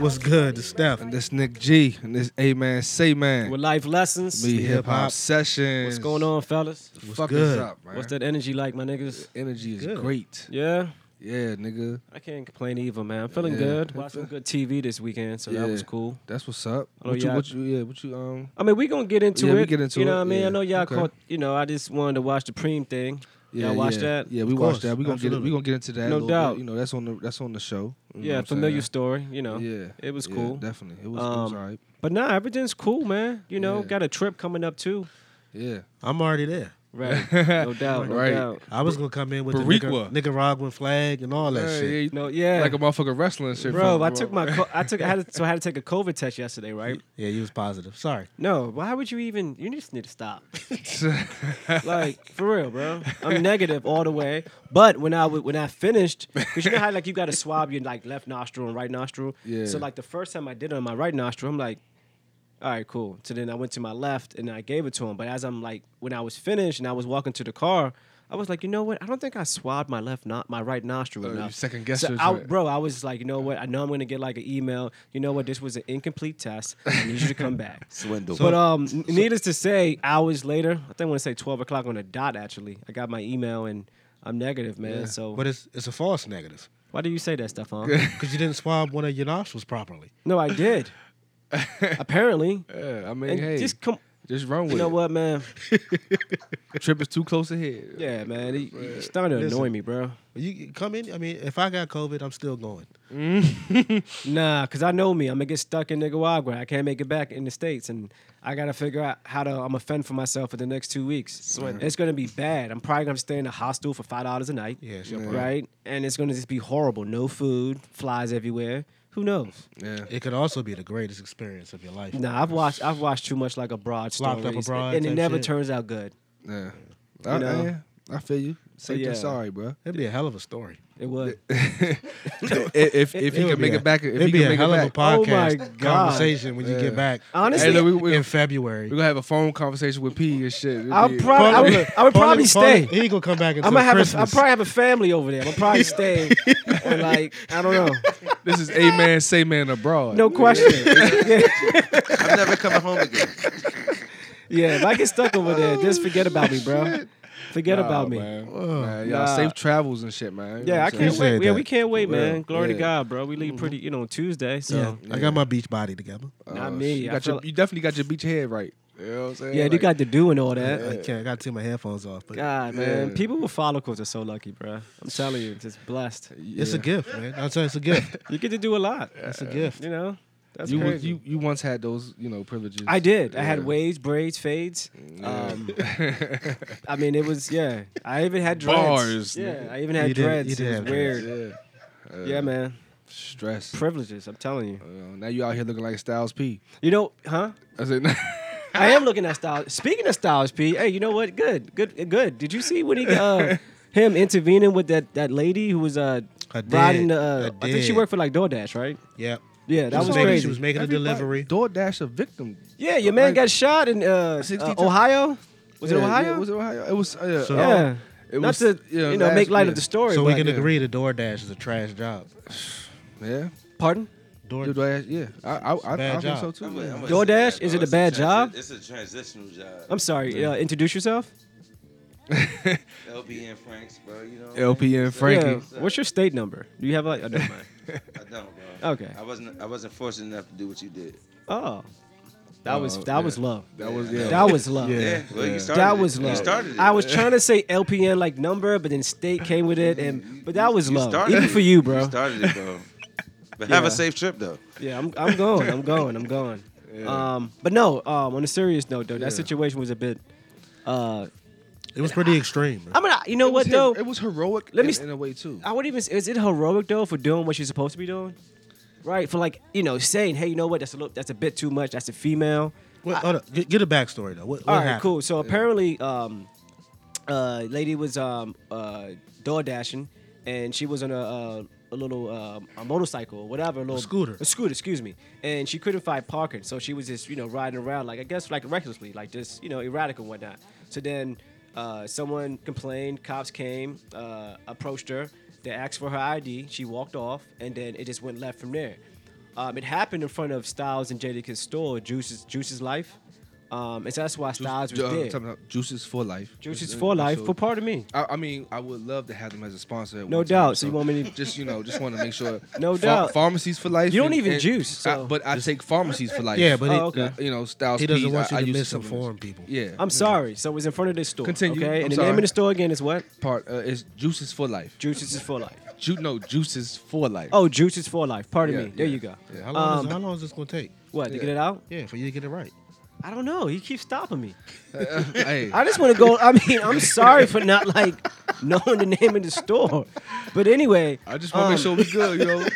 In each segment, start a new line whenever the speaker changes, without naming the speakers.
What's good? The Steph.
And this Nick G and this A Man Say Man.
with life lessons.
Me hip hop
hip-hop.
sessions.
What's going on, fellas?
The fuck
good?
up, man?
What's that energy like, my niggas?
energy is
Good.
great.
Yeah,
Yeah, nigga.
I can't complain either, man. I'm feeling
Yeah.
good. Watched some good TV this weekend, so that was cool.
That's what's up. What you
yeah.
what you yeah, what you um
I mean, we gonna get into
Yeah,
it.
we get into
you know
it.
what I mean?
Yeah.
I know y'all
Okay.
caught. You know, I just wanted to watch the Preem thing.
Yeah,
Y'all watch
yeah.
that?
Yeah, we
Of
watched that. We gonna get it, we gonna get into that.
No
little
doubt.
Bit. You know, that's on the that's on the show. You
yeah, familiar
saying?
story. You know.
Yeah.
It was
yeah,
cool.
Definitely. It was, it was
Um,
alright.
But nah, everything's cool, man. You know,
Yeah.
got a trip coming up too.
Yeah.
I'm already there.
Right. No doubt. No
Right.
doubt.
I was gonna come in with the Nicar- Nicaraguan flag and all that
Yeah,
shit.
yeah,
No, yeah.
Like a motherfucker wrestling shit.
Bro,
from-
I took my, co- I took, I had to, so I had to take a COVID test yesterday, right?
Yeah, you was positive. Sorry.
No, why would you even? You just need to stop. like for real, bro. I'm negative all the way. But when I w- when I finished, because you know how like you got to swab your like left nostril and right nostril.
Yeah.
So like the first time I did it on my right nostril, I'm like, all right, cool. So then I went to my left and I gave it to him. But as I'm like, when I was finished and I was walking to the car, I was like, you know what? I don't think I swabbed my left not my right nostril
Oh,
enough.
second guessed
So
your
I, bro, I was like, you know what? I know I'm gonna get like an email. You know what? This was an incomplete test. I need you to come back.
Swindle.
But um, n- needless to say, hours later, I think I want to say twelve o'clock on the dot. Actually, I got my email and I'm negative, man. Yeah. So
But it's it's a false negative
why do you say that stuff, huh?
because you didn't swab one of your nostrils properly.
no, I did. Apparently,
Yeah, I mean,
and
hey,
just come.
just run with
You know
it.
what, man?
Trip is too close ahead.
Yeah, man. He, it's starting to
Listen.
annoy me, bro.
But you you come in. I mean, if I got COVID, I'm still going.
Nah, cause I know me. I'm gonna get stuck in Nicaragua. I can't make it back in the states, and I gotta figure out how to. I'm gonna fend for myself for the next two weeks. So It's gonna be bad. I'm probably gonna stay in a hostel for five dollars a night.
Yeah, it's your
Yeah.
right? And it's gonna just be horrible. No food, flies everywhere. Who knows?
Yeah.
It could also be the greatest experience of your life.
Nah, I've watched I've watched too much like abroad
Locked
stories,
Up Abroad
and it
type
never
shit.
turns out good.
Yeah.
You
I,
know?
yeah, I feel you. Say
yeah.
yeah. sorry, bro.
It'd be a hell of a story.
It would.
if if, if
It
he can make
a-
it back, if
It'd
he
be
can
a
make
hell
it
of a
back,
Oh my
podcast conversation when you get back
Honestly,
Hey, look, we, we,
in February, we're
gonna have a phone conversation with P and shit. It'd
I'll
be-
probably I would, I would probably stay.
He gonna come back until
I'm gonna have
Christmas.
I'll probably have a family over there. I'm probably stay. and like I don't know.
this is a man, say man abroad.
No question. yeah.
I'm never coming home again.
yeah, if I get stuck over there, just forget about me, bro. Forget
Nah,
about me.
Man. Man, y'all
Nah.
safe travels and shit, man. You
Yeah, I can't wait.
Appreciate
Yeah, we can't wait, man.
Yeah.
Glory to God, bro. We leave pretty, you know, Tuesday. So
yeah, I got my beach body together.
not
Uh,
me.
You, got
feel
your, you definitely got your beach head right. You know what I'm saying?
Yeah, you
Like,
got to do and all that.
I can't. I got to take my headphones off, but
God, man,
Yeah.
people with follicles are so lucky, bro. I'm telling you, just blessed.
it's a gift, man. I'm saying it's a gift.
You get to do a lot.
It's a gift.
You know, that's
You,
crazy.
you you once had those you know privileges.
I did. I had
Yeah.
waves, braids, fades. Um, I mean, it was yeah. I even had dreads.
Bars,
Yeah. I even had
You did-
dreads.
you did
it was weird.
dreads.
yeah. Uh,
Yeah, man.
Stress.
Privileges. I'm telling you.
Uh, now you out here looking like Styles P.
You know, huh?
I said,
I am looking at Styles. Speaking of Styles P, hey, you know what? Good, good, good. Did you see when he uh, him intervening with that that lady who was uh
I
riding the? Uh,
I
I, think she worked for like DoorDash, right?
Yeah.
Yeah, that
She
was
was making-
crazy.
She was making a delivery.
DoorDash a victim.
yeah, your man
Like-
got shot in uh,
60
uh. Ohio. Was it Ohio?
Yeah, was it Ohio? It was. Uh,
So-
yeah.
It
Not
was,
to
yeah,
you know make light
year.
of the story.
So we can
yeah.
agree that DoorDash is a trash job.
Yeah.
Pardon?
Door,
DoorDash. Yeah. I I, I, I
bad
think
job.
so too.
I'm a-
yeah.
I'm
DoorDash, is it a bad job?
It's a transitional job.
I'm sorry. Uh, introduce yourself.
LP and Franks, bro. You know. what I?
LP and Frankie.
Yeah. What's your state number? Do you have like? Oh, never mind.
I don't, bro.
Okay.
I wasn't. I wasn't fortunate enough to do what you did.
Oh, that was
Oh,
that was love.
That was
Yeah.
yeah.
That was love.
Yeah.
Yeah. Well, you started.
That
it.
was
You
love.
started it.
I was trying to say LPN like number, but then state came with it, and but that was
You
love,
started
even for you, bro.
You started it, bro. But have a safe trip though.
Yeah, I'm I'm going, I'm going, I'm going. Um, but no, um, on a serious note though, that
Yeah.
situation was a bit. Uh,
it was pretty extreme. man.
I mean, I- you know
It
what
was,
though?
It was heroic.
Let me
in,
s-
in a way too.
I would even. Is it heroic though for doing what you're supposed to be doing? Right, for like you know saying, hey, you know what? That's a little, that's a bit too much. That's a female.
What, hold up. Get, get a backstory though. What, what
All right,
happened?
cool. So apparently, um, uh, lady was um uh door dashing, and she was on a a, a little uh, a motorcycle, or whatever, a little
scooter.
a scooter, excuse me, and she couldn't find parking, so she was just you know riding around like I guess like recklessly, like just you know erratic and whatnot. So then uh, someone complained, cops came, uh, approached her, they asked for her ID, she walked off, and then it just went left from there. Um, it happened in front of Styles and Jadakiss store, Juice's Juice's Life. Um, and so that's why Styles was
Ju- uh,
there.
talking about Juices for life.
Juices for life,
so-
for part of me.
I, I mean, I would love to have them as a sponsor.
No
one time,
doubt. So you want me to-
just you know just want to make sure.
No
Pha-
doubt.
Pharmacies for life.
You don't
and-
even
and-
juice,
I- but I take pharmacies for life.
Yeah, but
Oh, okay.
You know, Styles.
he doesn't
P's,
want
I,
you
I
to
use supplements.
misinform people.
Yeah,
I'm sorry. So it was in front of this store.
Continue.
Okay.
I'm
and the name of the store again is what?
Part uh, is Juices for life.
Juices is for life.
Ju- no, Juices for life.
Oh, Juices for life. Pardon
Yeah,
me. There you go.
yeah.
How long,
Um,
is, how long is this gonna take?
What to get it out?
Yeah, for you to get it right.
I don't know. He keeps stopping me.
hey,
I just want to go. I mean, I'm sorry for not like knowing the name of the store, but anyway,
I just want to
um,
make sure we good. You know,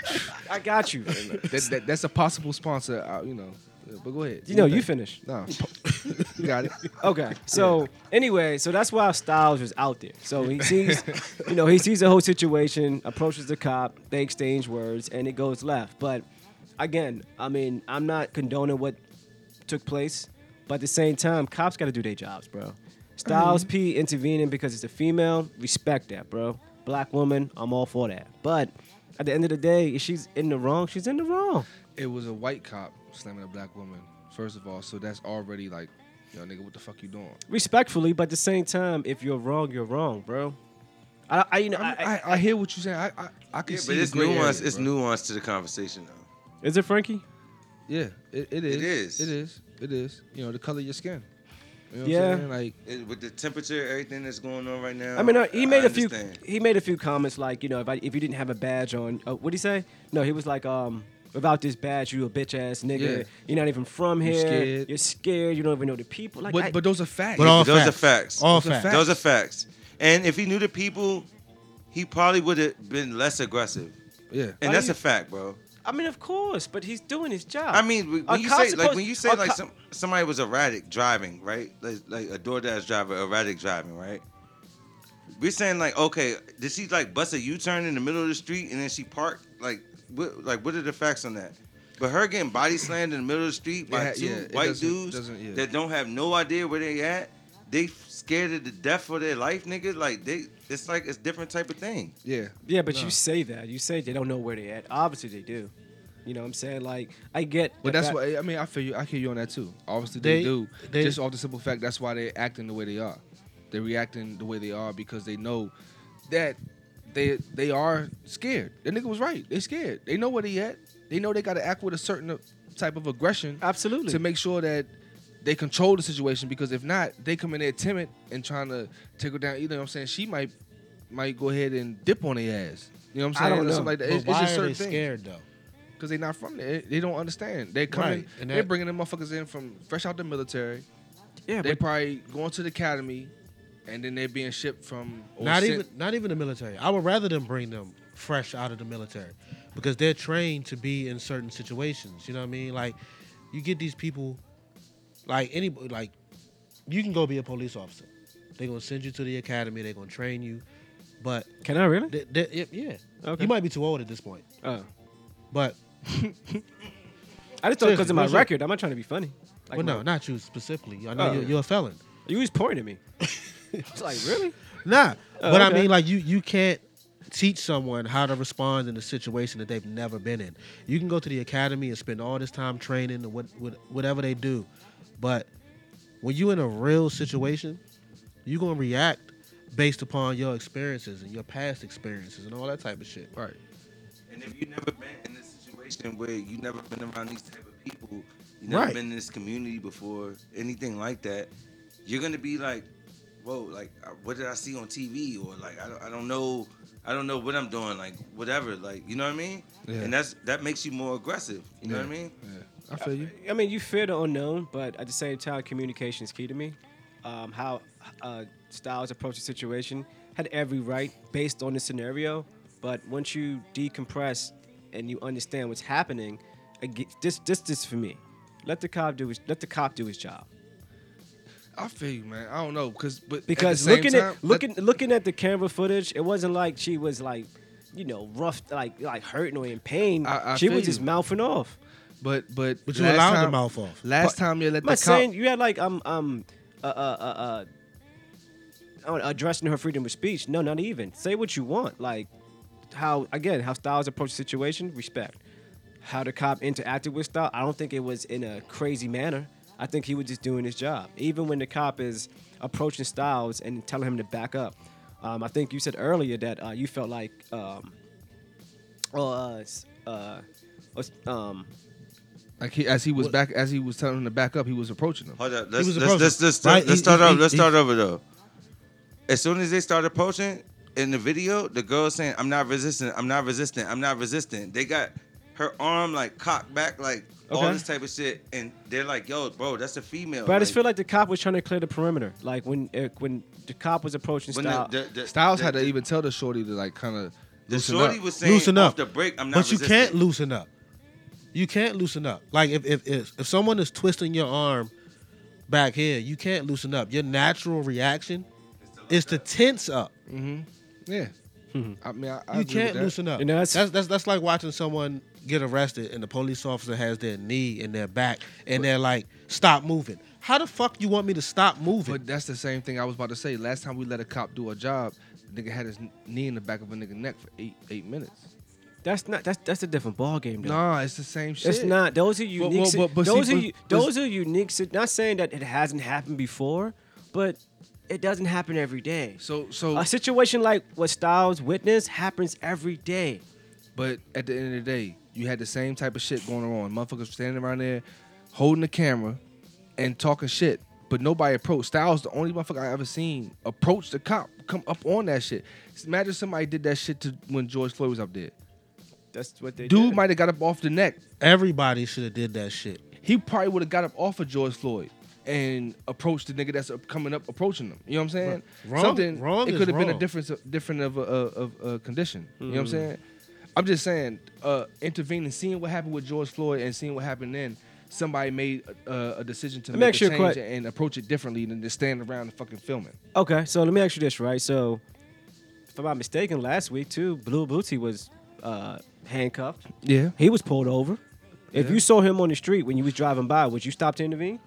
I got you.
that, that, that's a possible sponsor. Uh, you know, but go ahead.
You know, you
think?
finish.
No, you got it.
Okay. So anyway, so that's why Styles was out there. So he sees, you know, he sees the whole situation, approaches the cop, they exchange words, and it goes left. But again, I mean, I'm not condoning what took place, but at the same time, cops got to do their jobs, bro. Styles mm-hmm. P intervening because it's a female, respect that, bro. Black woman, I'm all for that. But at the end of the day, if she's in the wrong, she's in the wrong.
It was a white cop slamming a black woman. First of all, so that's already like, yo, nigga, what the fuck you doing?
Respectfully, but at the same time, if you're wrong, you're wrong, bro. I, I you know,
I,
I,
I, I hear what you're saying. I, I, I can
Yeah,
see
but
the
it's
gray
nuance.
area,
it's
bro.
nuance to the conversation, though.
is it Frankie?
Yeah, it, it is.
is.
It is. It is. You know, the color of your skin. You know
Yeah.
Like,
It- with the temperature, everything that's going on right now.
I mean, uh, he made
a
a few. He made a few comments like, you know, if I, if you didn't have a badge on, uh, what would he say? No, he was like, um, without this badge, you a bitch ass nigga.
Yeah.
You're not even from
You
here.
scared.
You're scared. You don't even know the people. Like,
but
I-
but those are facts.
But all
those
facts.
are facts.
All
Those are
facts.
facts.
Those are facts. And if he knew the people, he probably would have been less aggressive.
yeah.
And
Why
that's
do
a fact, bro.
I mean, of course, but he's doing his job.
I mean, when
A
you
cop's
say like when you say like
cop-
some, somebody was erratic driving, right? Like, like a DoorDash driver, erratic driving, right? We're saying like, okay, did she like bust a U-turn in the middle of the street and then she parked? Like, what, like what are the facts on that? But her getting body slammed in the middle of the street by
Yeah,
two
yeah,
white
doesn't-
dudes
doesn't- yeah.
that don't have no idea where they at, they scared of the death for their life, nigga. Like they, it's like it's different type of thing.
Yeah.
yeah, but
No.
you say that. You say they don't know where they at. Obviously, they do. You know what I'm saying? Like, I get.
But that's
fact-
why I mean I feel you I hear you on that too. Obviously they,
They-
do.
they-
just off the simple fact that's why they're acting the way they are. They're reacting the way they are because they know that they they are scared. The nigga was right. They scared. They know where they at. They know they gotta act with a certain type of aggression
Absolutely.
to make sure that they control the situation because if not, they come in there timid and trying to take her down. You know what I'm saying? She might might go ahead and dip on their ass. You know what I'm
I
saying?
don't know.
something Like that.
But
It's,
why
it's just
are
certain
they
things
scared though?
because they're not from there. They don't understand. They're coming.
Right, and
they're bringing them motherfuckers in from fresh out the military.
yeah,
They probably going to the academy, and then they're being shipped from.
Not
sent-
even not even the military. I would rather them bring them fresh out of the military because they're trained to be in certain situations. You know what I mean? Like you get these people, like any like you can go be a police officer. They're gonna send you to the academy. They're gonna train you, but
can I really?
yeah,
Okay.
you might be too old at this point.
Oh.
But
I just thought because of my
Seriously, what's up?
record. I'm not trying to be funny. Like
well, no,
my-
not you specifically. I know
Oh.
you're, you're a felon.
You was pointing at me. it's like really?
Nah,
Oh,
but I mean, like you, you can't teach someone how to respond in a situation that they've never been in. You can go to the academy and spend all this time training and what, what, whatever they do, but when you in a real situation, you're gonna react based upon your experiences and your past experiences and all that type of shit.
Right.
And if you never been in a situation where you never been around these type of people, you never
Right.
been in this community before, anything like that, you're gonna be like, whoa, like uh, what did I see on TV? Or like I don't, I don't know, I don't know what I'm doing, like whatever, like you know what I mean?
Yeah.
And that's that makes you more aggressive. You know what I mean?
Yeah. I feel you.
I mean, you fear the unknown, but at the same time, communication is key to me. Um, how uh, Styles approached the situation had every right based on the scenario, but once you decompress and you understand what's happening, this this this for me. Let the cop do his let the cop do his job.
I feel you, man. I don't know, cause but
Because looking
time,
at looking looking at the camera footage, it wasn't like she was like, you know, rough, like like hurting or in pain.
I- I
she was just mouthing off.
But but
But you
last
allowed
time,
the mouth off.
Last time you let
I'm not
the cop.
saying you had like um um uh uh uh. uh uh, addressing her freedom of speech. No, not even. Say what you want. Like how again, how Styles approached the situation, respect. How the cop interacted with Styles, I don't think it was in a crazy manner. I think he was just doing his job. Even when the cop is approaching Styles and telling him to back up. Um, I think you said earlier that uh, you felt like um, uh, uh, um,
Like he, as he was back, as he was telling him to back up, he was approaching him.
Hold up. Let's
was
let's,
approaching.
let's, let's,
Right,
let's start
he-
over.
he-
Let's
he-
start over though. As soon as they start approaching in the video, the girl saying, "I'm not resistant. I'm not resistant. I'm not resistant." They got her arm like cocked back, like all
Okay.
this type of shit, and they're like, "Yo, bro, that's a female."
but I just feel like the cop was trying to clear the perimeter. Like when uh, when the cop was approaching
when
Styles.
the, the, the,
Styles
the,
had to
the,
even tell the shorty to like kind of
The
loosen
shorty
up.
was saying
Loosen
off
up.
the break, "I'm not
But you
resistant."
can't loosen up. You can't loosen up. Like if, if if if someone is twisting your arm back here, you can't loosen up. Your natural reaction is to tense up.
hmm Yeah.
Mhm.
I mean, I, I
you
agree
can't
that.
loosen up.
You know, that's-
that's, that's that's like watching someone get arrested and the police officer has their knee in their back and they're like, "Stop moving." How the fuck you want me to stop moving?
But that's the same thing I was about to say. Last time we let a cop do a job, nigga had his knee in the back of a nigga neck for eight eight minutes.
That's not that's that's a different ball game. Though.
Nah, it's the same shit.
It's not. Those are unique.
but-
si-
but- but see,
those are
but- but-
those are unique. si- Not saying that it hasn't happened before, but it doesn't happen every day.
So so,
A situation like what Styles witnessed happens every day.
but at the end of the day, you had the same type of shit going on. Motherfuckers standing around there, holding the camera, and talking shit. But nobody approached. Styles the only motherfucker I ever seen approach the cop, come up on that shit. Imagine somebody did that shit to when George Floyd was up there.
That's what they
Dude
did.
might have got up off the neck.
Everybody should have did that shit.
he probably would have got up off of George Floyd and approached the nigga that's up- coming up approaching them. You know what I'm saying?
Wrong-
Something
wrong
it could have been a
wrong.
difference, different of a, of a condition. You know what I'm
Mhm.
saying? I'm just saying, uh, intervening, seeing what happened with George Floyd and seeing what happened then. Somebody made a, a decision to
Let
make
ask
a
you a
change
que-
and approach it differently than just stand around and fucking film it.
Okay, so let me ask you this, right? So, if I'm not mistaken, last week too, Blue Booty was uh, handcuffed.
Yeah.
He was pulled over. If you saw him on the street when you was driving by, would you stop to intervene?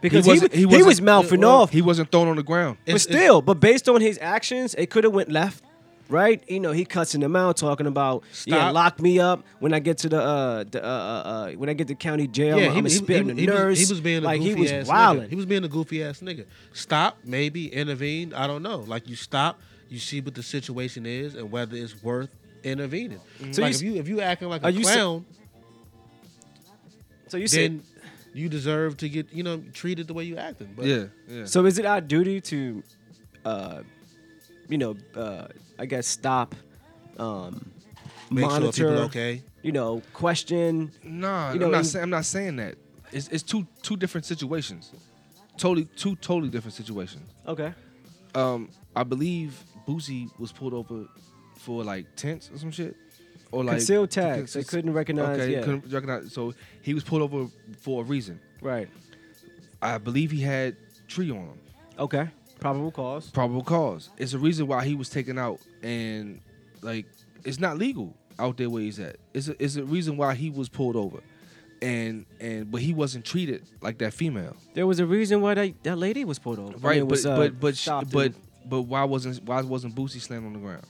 Because he,
wasn't-
was, he,
wasn't-
was mouthing
well,
off.
He wasn't thrown on the ground.
But still, but based on his actions, it could have went left, right? You know, he cussing them out, talking about yeah,
Stop.
lock me up when I get to the uh, the uh, uh, uh when I get to county jail. I'm, I'm spitting the
he was-
nurse.
he was being a
like
goofy
he was
ass nigga.
wilding.
He was being a goofy ass nigga. Stop, maybe intervene. I don't know. Like you stop, you see what the situation is, and whether it's worth intervening.
So
like
you
if you if you acting like
are
a
you sa-
clown,
So you said
then you deserve to get you know treated the way you acting. But
yeah. Yeah.
So is it our duty to, uh, you know, uh, I guess stop, um,
make
monitor,
sure people okay.
you know, question?
Nah,
You know,
I'm not
in-
saying I'm not saying that. It's it's two two different situations. Totally two totally different situations.
Okay.
um, I believe Boosie was pulled over for like tents or some shit, or like
Concealed tags. They couldn't recognize.
Okay, couldn't recognize. So he was pulled over for a reason.
Right.
I believe he had tree on him.
Okay. Probable cause.
Probable cause. It's a reason why he was taken out, and like it's not legal out there where he's at. It's a, it's a reason why he was pulled over, and and but he wasn't treated like that female.
There was a reason why that, that lady was pulled over. I
Right,
mean,
but
was, uh,
but but
stopped
but but why wasn't why wasn't Boosie slammed on the ground?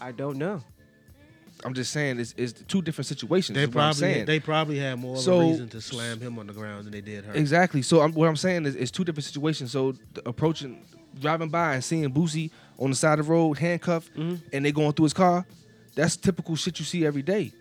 I don't know.
I'm just saying it's, it's two different situations.
They
is what I'm
probably they probably had more of a reason to slam him on the ground than they did her.
Exactly. So I'm, what I'm saying is, it's two different situations. So the approaching, driving by and seeing Boosie on the side of the road, handcuffed,
Mhm.
and they going through his car, that's typical shit you see every day.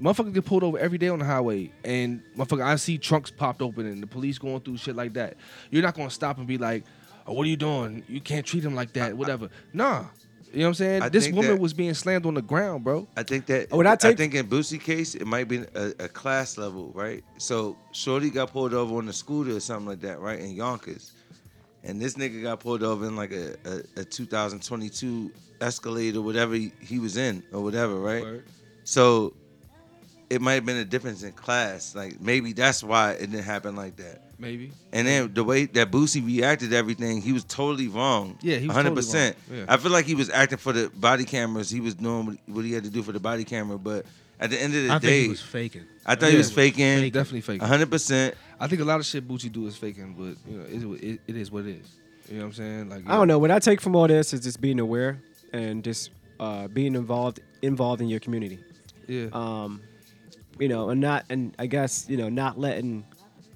Motherfuckers get pulled over every day on the highway, and motherfucker, I see trunks popped open and the police going through shit like that. You're not gonna stop and be like, "Oh, what are you doing? You can't treat him like that." Whatever. Nah. You know what I'm saying?
I
this woman
that-
was being slammed on the ground, bro.
I think that oh,
Would I
I,
take-
think in Boosie case it might be a, a class level, right? So Shorty got pulled over on a scooter or something like that, right? In Yonkers. And this nigga got pulled over in like a, a, a 2022 Escalade or whatever he, he was in or whatever, right? So it might have been a difference in class. Like maybe that's why it didn't happen like that.
Maybe.
And then the way that Boosie reacted to everything, he was totally wrong.
Yeah, he was
100%.
totally wrong. Yeah.
I feel like he was acting for the body cameras. He was doing what- what he had to do for the body camera. But at the end of the day
I
day,
think he was faking.
I thought he was faking.
Definitely faking.
100%.
I think a lot of shit Boosie do is faking, but you know, it, it, it is what it is. You know what I'm saying? Like
I don't know. What I take from all this is just being aware and just uh, being involved involved in your community.
Yeah.
Um, you know, and not and I guess you know not letting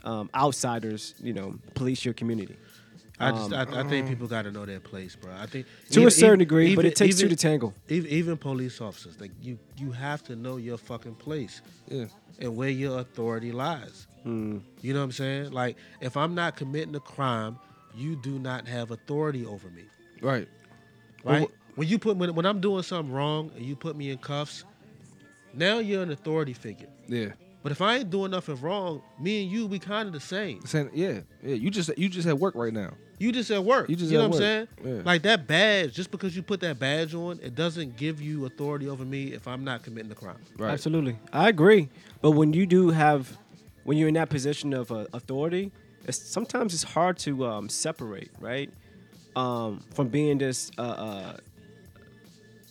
um, outsiders you know police your community
I just
Um,
I, I think people got to know their place, bro. I think
to
even-
a certain
even-
degree, but it takes two to tangle.
Even, even police officers, like you, you have to know your fucking place
yeah.
and where your authority lies.
Mm.
You know what I'm saying? Like, if I'm not committing a crime, you do not have authority over me,
Right.
right?
Well,
when you put when, when I'm doing something wrong and you put me in cuffs, now you're an authority figure.
Yeah.
But if I ain't doing nothing wrong, me and you, we kind of the same.
Saying, yeah. Yeah. You just you just at work right now.
You just at work.
You just you
know
at
what I'm saying?
Yeah.
Like that badge, just because you put that badge on, it doesn't give you authority over me if I'm not committing the crime.
Right.
Absolutely, I agree. But when you do have, when you're in that position of uh, authority, it's, sometimes it's hard to um, separate, right, um, from being this, uh, uh,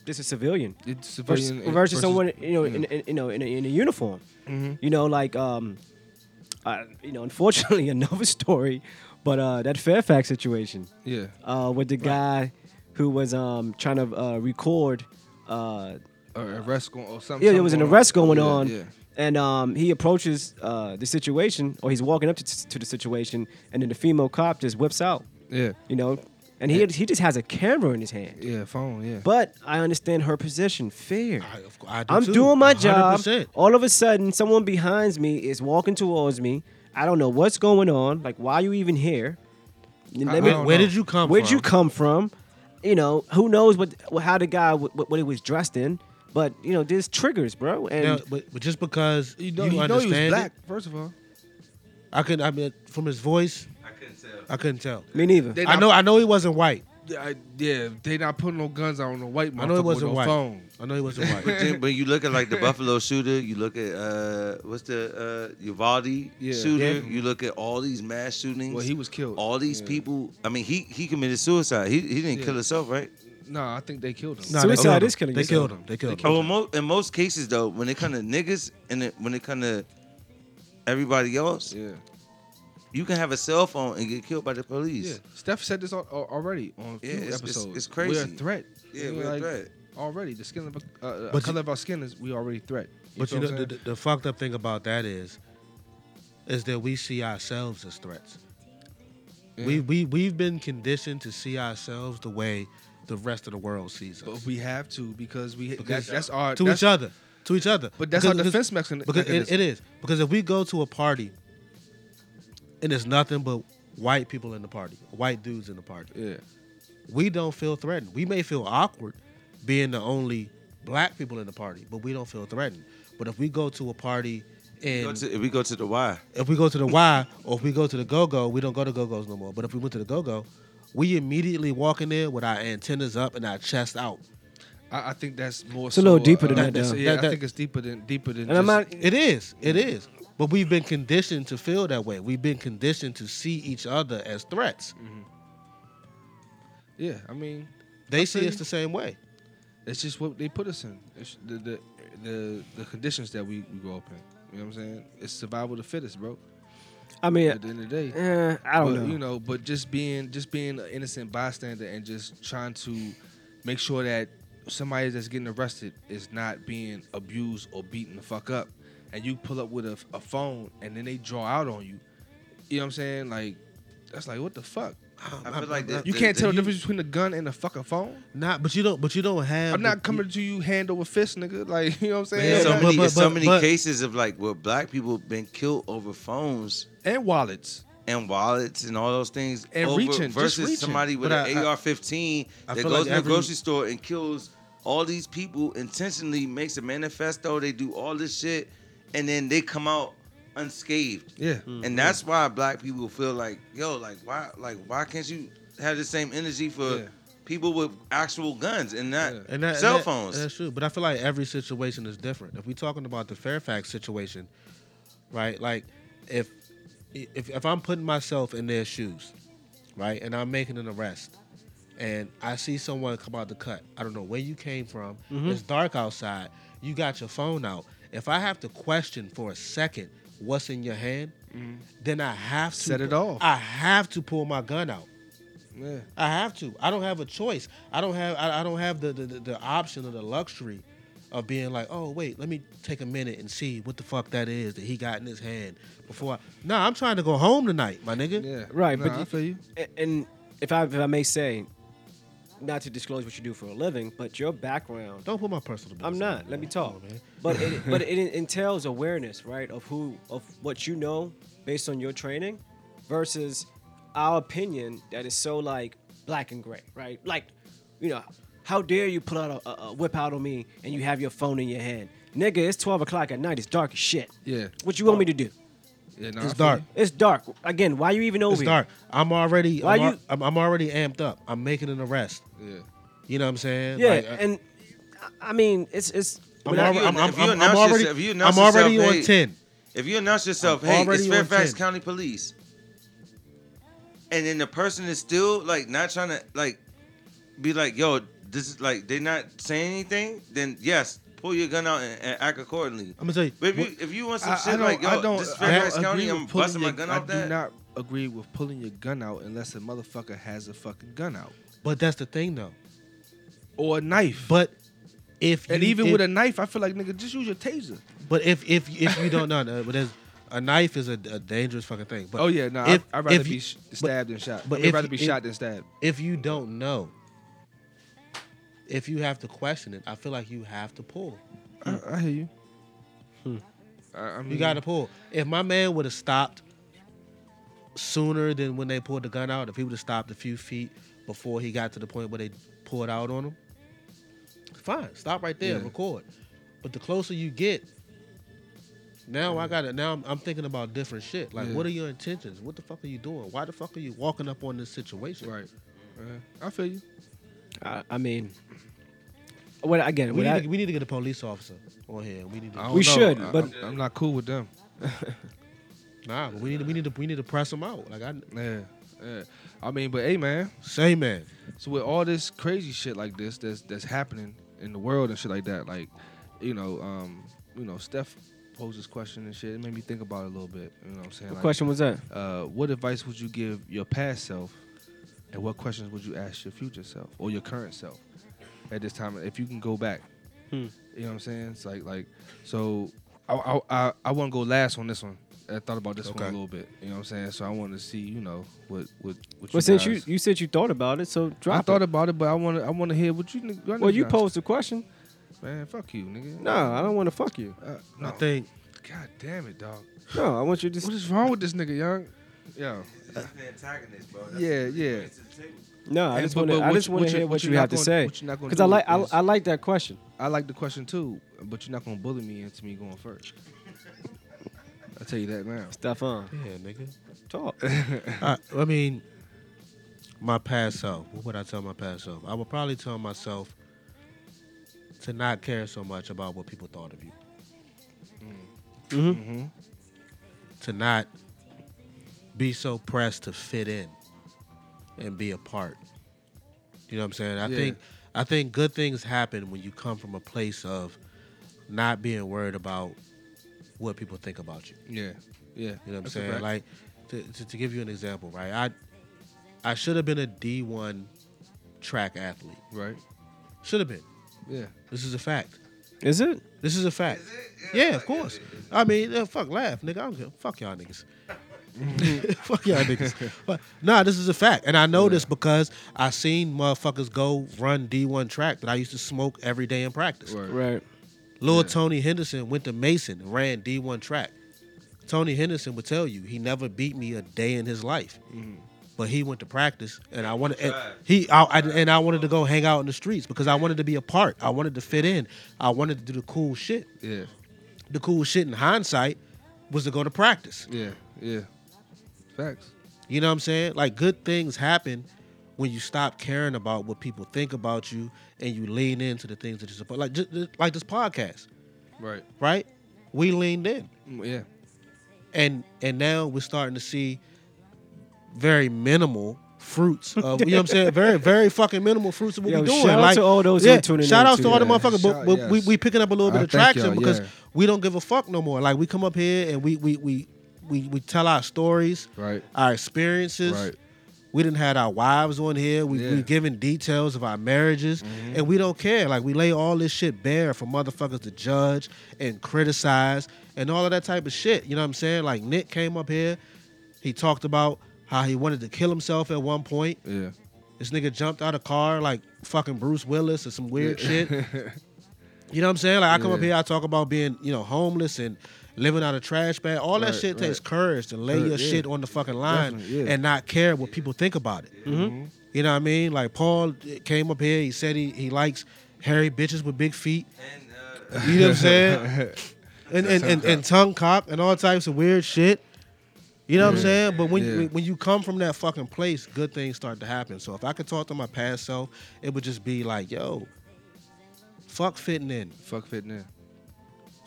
just a civilian
It's
versus,
civilian
versus someone you know
yeah.
in, in you know in a, in a uniform.
Mhm.
You know, like um, uh, you know, unfortunately, another story, but uh, that Fairfax situation
Yeah.
uh, with the guy who was um trying to uh, record. Uh,
Or arrest going or something.
yeah, there was an arrest going
Yeah,
on,
Yeah.
and um, he approaches uh, the situation, or he's walking up to, to the situation, and then the female cop just whips out,
Yeah.
you know, and he he just has a camera in his hand.
Yeah. Phone. Yeah.
But I understand her position, fair.
I, of course, I do
I'm
too,
doing my job.
100%.
All of a sudden, someone behind me is walking towards me. I don't know what's going on. Like, why are you even here? Let
I
me-
Where, where
know.
did you come from?
Where'd
from?
you come from? You know, who knows what, what how the guy what, what he was dressed in? But you know, there's triggers, bro. And
Now, but, but just because
you
you,
know, you know he was
understand
black.
it,
First of all.
I couldn't. I mean, from his voice,
I couldn't tell.
I couldn't tell.
me neither.
They
I
not-
know. I know he wasn't white.
Yeah, I- yeah, they not putting no guns out on the white
I know he
motherfucker
wasn't
no
white.
phone.
I know he wasn't
But
white.
then when you look at like the Buffalo shooter, you look at uh what's the uh Uvalde
Yeah.
shooter,
Yeah.
you look at all these mass shootings.
Well, he was killed.
all these
Yeah.
people. I mean, he he committed suicide. He he didn't
Yeah.
kill himself, right?
No, I think they killed him.
Nah, they
Suicide
killed him.
is killing
They
yourself.
killed him. They killed him.
Oh, in, mo- in most cases though, when it come to niggas and it, when it come to everybody else,
Yeah.
You can have a cell phone and get killed by the police.
Yeah.
police.
Steph said this al- al- already on a few
Yeah, it's- it's-
episodes.
it's
We're a
crazy.
threat.
Yeah,
You know,
we're a
like,
threat.
Already, the skin of uh, uh,
But
color
you-
of our skin is we already threat.
But you know, the, the, the fucked up thing about that is, is that we see ourselves as threats.
saying?
We we we've been conditioned to see ourselves the way the rest of the world sees us.
But we have to because we
Because
that's, that's our
to
that's,
each other, to each other.
But that's
Because-
our
because-
defense
Because it,
mechanism.
it is because if we go to a party and it's nothing but white people in the party, white dudes in the party,
Yeah.
we don't feel threatened. We may feel awkward being the only black people in the party, but we don't feel threatened. But if we go to a party and
to- if we go to the Y,
if we go to the Y or if we go to the Go Go, we don't go to Go Go's no more. But if we went to the Go Go, we immediately walk in there with our antennas up and our chest out.
I, I think that's more.
It's a little
so,
deeper
uh,
than that,
that's-
though.
Yeah,
That- that-
I think it's deeper than deeper than.
and I'm not.
It is. It is. But we've been conditioned to feel that way. We've been conditioned to see each other as threats.
Yeah, I mean,
They
I
see
feel
us the same way.
it's just what they put us in. It's the the the, the conditions that we, we grow up in. You know what I'm saying? It's survival of the fittest, bro.
I mean,
At the end of the day.
eh, I don't
but,
know.
You know, but just being just being an innocent bystander and just trying to make sure that somebody that's getting arrested is not being abused or beaten the fuck up, and you pull up with a, a phone and then they draw out on you. You know what I'm saying? Like that's like what the fuck.
Um, I feel like that-
You
the-
can't
the-
tell the
you-
difference between a gun and a fucking phone.
Not, but you don't. But you don't have.
I'm
the-
not coming to you hand over fist, nigga. Like you know what I'm
Man,
saying?
so
but-
many,
but-
so
but-
many
but-
cases of like where black people been killed over phones
and wallets.
and wallets and all those things
And
over
reaching, just
versus
reaching.
somebody with
But
an
I- I-
AR-15
I
that goes
like
in
every-
the grocery store and kills all these people intentionally, makes a manifesto. They do all this shit, and then they come out unscathed.
Yeah.
And that's why black people feel like, yo, like why, like why can't you have the same energy for
Yeah.
people with actual guns and not
Yeah.
and that,
cell
and that-
phones?
That's true. But I feel like every situation is different. If we're talking about the Fairfax situation, right? Like if if if I'm putting myself in their shoes, right, and I'm making an arrest, and I see someone come out the cut, I don't know where you came from.
Mm-hmm.
It's dark outside. You got your phone out. If I have to question for a second what's in your hand, mm-hmm. then I have to
Set it off.
I have to pull my gun out.
Yeah.
I have to. I don't have a choice. I don't have. I, I don't have the, the the the option or the luxury of being like, oh wait, let me take a minute and see what the fuck that is that he got in his hand before. I, nah, I'm trying to go home tonight, my nigga.
Yeah.
Right,
Nah,
but
I feel you.
And if I if I may say, not to disclose what you do for a living, but your background.
Don't put my personal.
I'm not. Let me talk.
Come on, man.
But it, but it entails awareness, right, of who of what you know based on your training, versus our opinion that is so like black and gray, right? Like, you know, how dare you pull out a, a, a whip out on me and you have your phone in your hand, nigga? It's 12 o'clock at night. It's dark as shit.
Yeah.
What you want me to do?
Yeah. Nah,
It's dark.
you.
It's dark. Again, why you even over
It's
here?
dark. I'm already.
Why
I'm, al-
you-
I'm, I'm already amped up. I'm making an arrest.
Yeah.
You know what I'm saying?
Yeah,
Like,
and I- I mean, it's it's.
I'm,
when I-
already, I'm, I'm,
if you
I'm, I'm
announce
already.
yourself- if you announce
I'm already
yourself,
on
hey,
ten.
If you announce yourself,
I'm
hey,
already
it's
on
Fairfax
10.
County Police, and then the person is still like not trying to like be like, yo, this is like they're not saying anything, then yes, pull your gun out and, and act accordingly.
I'm gonna tell you.
But if
what-
you, if you want some
I,
shit
I
like, yo,
I don't,
this
I
Fairfax
don't
County,
agree
I'm
with pulling
busting
your,
my gun
I
off
do
that.
not agree with pulling your gun out unless a motherfucker has a fucking gun out
but that's the thing, though.
or a knife.
But if
and
you,
even
if,
with a knife, I feel like nigga, just use your taser.
But if if if you don't know, no, but there's a knife is a, a dangerous fucking thing. But
oh yeah, no,
if-
I, I'd rather
if
be
you-
sh-
but-
stabbed than shot.
but
I'd
if-
rather be
if-
shot than stabbed.
if you don't know, if you have to question it, I feel like you have to pull.
I, I hear you. Hmm. I, I mean,
You got to pull. If my man would have stopped sooner than when they pulled the gun out, if he would have stopped a few feet before he got to the point where they pulled out on him, fine, stop right there,
Yeah.
record. But the closer you get, now I got it. Now I'm, I'm thinking about different shit. Like,
Yeah.
what are your intentions? What the fuck are you doing? Why the fuck are you walking up on this situation?
right. Yeah, I feel you.
I, I mean, what again?
We
What
need,
I,
to, we need to get a police officer on here. We need to.
We
know.
should,
I-
but-
I'm, I'm not cool with them.
Nah, but we need to, we need to we need to press them out. Like I
Yeah, yeah. I mean, but hey, man.
say, man.
So with all this crazy shit like this that's that's happening in the world and shit like that, like, you know, um, you know, Steph posed this question and shit. It made me think about it a little bit. You know what I'm saying?
what
Like,
question was that?
Uh, what advice would you give your past self, and what questions would you ask your future self or your current self at this time if you can go back?
Hmm.
You know what I'm saying? It's like like so. I I I, I want to go last on this one. I thought about this one a little bit. You know what I'm saying? So I want to see, you know, what what what.
Well, since
guys-
you you said you thought about it, so drop
I thought about it, but I want to I want to hear what you. nigg- what
Well, you
guys-
posed the question.
Man, fuck you, nigga.
No, I don't want to fuck you.
Uh, no.
I think
God damn it, dog.
No, I want you to.
What is wrong with this nigga, young? Yo.
He's the antagonist, bro.
Yeah, yeah.
No, I just want to.
but
I
what
just want
what
to hear
what
what
you
you have to
gonna-
say.
what you not gonna
Because I like I, I like that question.
I like the question too, but you're not gonna bully me into me going first. I'll tell you that now.
Stefan,
yeah, nigga.
talk.
I, I mean, my past self. What would I tell my past self? I would probably tell myself to not care so much about what people thought of you.
hmm
Mm-hmm.
To not be so pressed to fit in and be a part. You know what I'm saying? I
Yeah.
think I think good things happen when you come from a place of not being worried about what people think about you.
Yeah, yeah.
You know what I'm saying? Like to, to, to give you an example, right? I I should have been a D1 track athlete.
right.
Should have been.
Yeah.
This is a fact.
Is it?
This is a fact. Yeah, of course. I mean, uh, fuck, laugh, nigga. I don't give. Fuck y'all niggas. fuck y'all niggas. But nah, this is a fact, and I know this because I seen motherfuckers go run D1 track that I used to smoke every day in practice.
Right.
Right.
Lil
Yeah.
Tony Henderson went to Mason and ran D1 track. Tony Henderson would tell you he never beat me a day in his life,
Mhm.
but he went to practice, and I wanted and he I, I- and I wanted to go hang out in the streets because I wanted to be a part. I wanted to fit in. I wanted to do the cool shit.
Yeah.
The cool shit in hindsight was to go to practice.
Yeah. Yeah. Facts.
You know what I'm saying? Like good things happen when you stop caring about what people think about you and you lean into the things that you support. like just, like this podcast,
Right.
right? We leaned in.
Mm, Yeah.
and and now we're starting to see very minimal fruits of you know what I'm saying. Very very fucking minimal fruits of what
Yo,
we doing.
shout out to all those
yeah,
are tuning
shout
in
out
too,
to all the motherfuckers,
Shout-
but, but we,
yes.
we picking up a little bit
I
of traction because
yeah.
we don't give a fuck no more. Like we come up here and we we we we, we tell our stories,
Right.
our experiences.
Right.
We didn't had our wives on here. We
Yeah. Mm-hmm.
we giving details of our marriages, and we don't care. Like we lay all this shit bare for motherfuckers to judge and criticize and all of that type of shit. You know what I'm saying? Like Nick came up here, he talked about how he wanted to kill himself at one point.
Yeah.
This nigga jumped out of car like fucking Bruce Willis or some weird shit. You know what I'm saying? Like I come up here, I talk about being, you know, homeless and living out of trash bag. All that
Right,
shit takes courage to lay
Right,
your
yeah.
shit on the fucking line
yeah.
and not care what people think about it.
Mm-hmm.
You know what I mean? Like Paul came up here, he said he, he likes hairy bitches with big feet.
And, uh,
You know what I'm saying? and, and, and, and tongue cock and all types of weird shit. You know what I'm saying? But when
Yeah.
when you come from that fucking place, good things start to happen. So if I could talk to my past self, it would just be like, yo, fuck fitting in.
Fuck fitting in.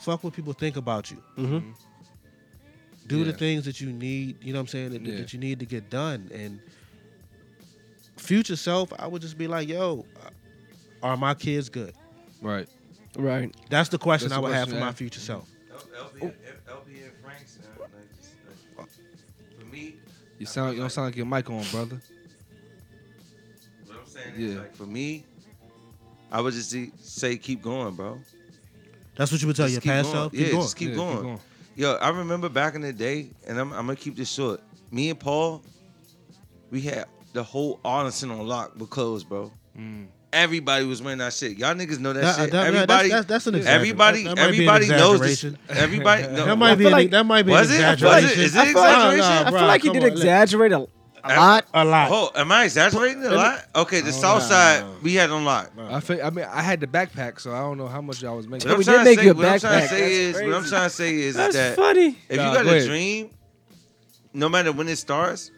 Fuck what people think about you.
Mm-hmm.
Do the things that you need, you know what I'm saying, that,
Yeah.
that you need to get done. And future self, I would just be like, yo, are my kids good?
Right.
Right.
That's the question
That's
I
the
would have for
to
my future self.
LP, LP and Franks, uh, like, just, like, for me,
You sound you don't sound like your mic on, brother.
what I'm saying
Yeah.
is like for me, I would just see, say keep going, bro.
That's what you would tell
Just
your
keep
past
going.
self? Keep
yeah,
going.
just keep,
Yeah,
going. Yo, I remember back in the day, and I'm, I'm gonna keep this short. Me and Paul, we had the whole Arlington on lock with clothes, bro.
Mm.
Everybody was wearing that shit. Y'all niggas know that,
That-
shit.
that-
everybody,
that's, that's, that's an exaggeration.
everybody,
That- that might an
everybody knows this. Everybody, no,
That might be an,
like-
that might be
Was
an
it? I feel like-
exaggeration.
is it
I feel like-
exaggeration?
I feel like you did
on,
exaggerate a, a
I-
lot.
A lot.
Oh, am I exaggerating a lot? Okay, the
Oh,
South
nah,
Side
nah.
we had on lock.
I think I mean I had the backpack, so I don't know how much y'all was making.
What I'm
we
trying
did
to
make
say,
you a
what I'm trying to
backpack.
say is, what I'm trying to say is
That's
that
funny.
if
Nah,
you got
go
a
ahead.
dream, no matter when it starts,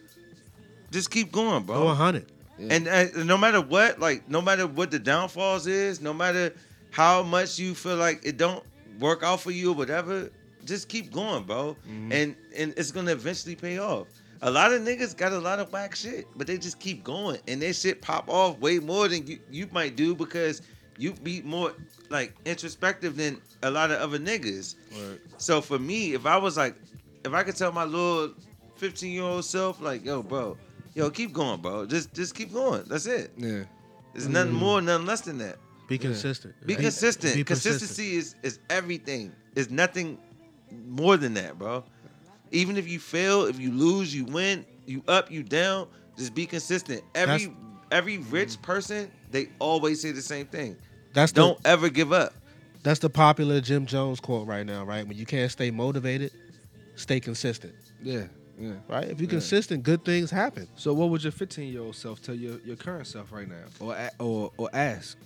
just keep going, bro.
Go 100.
And uh, no matter what, like no matter what the downfalls is, no matter how much you feel like it don't work out for you or whatever, just keep going, bro.
Mm-hmm.
And and it's gonna eventually pay off. A lot of niggas got a lot of whack shit, but they just keep going, and their shit pop off way more than you, you might do because you be more like introspective than a lot of other niggas.
Word.
So for me, if I was like, if I could tell my little 15 year old self, like, yo, bro, yo, keep going, bro. Just just keep going. That's it.
Yeah.
There's nothing mm. more, nothing less than that.
Be consistent.
Be consistent.
Be persistent.
Consistency is is everything. It's nothing more than that, bro. Even if you fail, if you lose, you win, you up, you down, just be consistent. Every
That's-
every rich person, they always say the same thing.
That's the,
Don't ever give up.
That's the popular Jim Jones quote right now, right? When you can't stay motivated, stay consistent,
Yeah. Yeah.
right? If you're
Yeah.
consistent, good things happen.
So what would your 15 year old self tell your, your current self right now, or or or ask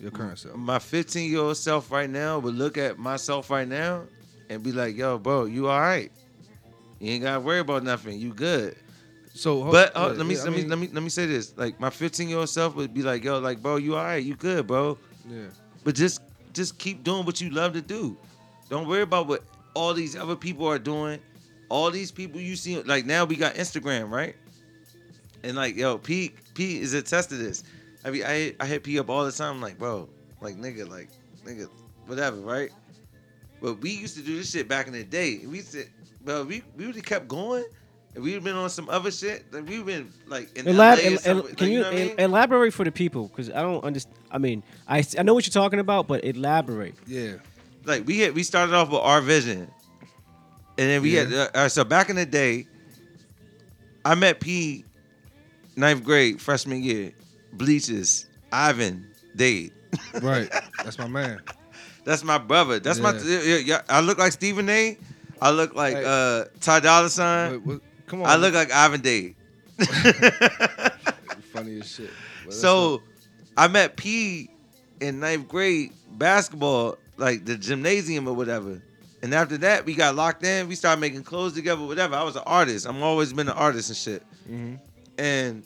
your current self?
My 15 year old self right now would look at myself right now and be like, yo, bro, you all right. You ain't gotta worry about nothing. You good.
So,
But uh, let me
yeah, I
let me
mean,
let me let me say this. Like my 15 year old self would be like, yo, like bro, you all right, you good, bro.
Yeah.
But just just keep doing what you love to do. Don't worry about what all these other people are doing. All these people you see, like now we got Instagram, right? And like, yo, P P is a test of this. I mean, I I hit P up all the time, like, bro, like nigga, like nigga, whatever, right? But we used to do this shit back in the day. We used to, bro, we we would have kept going. If we've been on some other shit, like we've been like in
Elab-
LA
el- el-
like,
can you,
know what I mean?
elaborate for the people? Because I don't understand. I mean, I, I know what you're talking about, but elaborate.
Yeah.
like we had we started off with our vision, and then we had uh, uh, so back in the day, I met P, ninth grade freshman year, bleaches, Ivan, Dade.
Right. That's my man.
That's my brother. That's my
Yeah.
yeah, yeah, I look like Stephen A. I look like
Hey.
uh Ty Dolla Sign.
Wait, what- come on.
I look like Ivan Dade.
funny as shit.
So I met P in ninth grade basketball, like the gymnasium or whatever. And after that, we got locked in. We started making clothes together, whatever. I was an artist. I'm always been an artist and shit.
Mhm.
And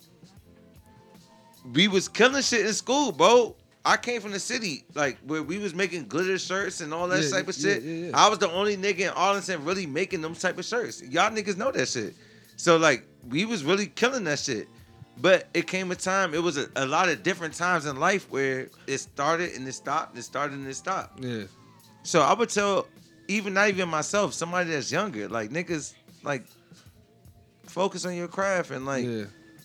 we was killing shit in school, bro. I came from the city, like where we was making glitter shirts and all that
Yeah,
type of
yeah,
shit.
yeah.
I was the only nigga in Arlington really making them type of shirts. Y'all niggas know that shit. So like we was really killing that shit. But it came a time, it was a, a lot of different times in life where it started and it stopped, and it started and it stopped.
Yeah.
So I would tell even not even myself, somebody that's younger, like niggas, like focus on your craft and like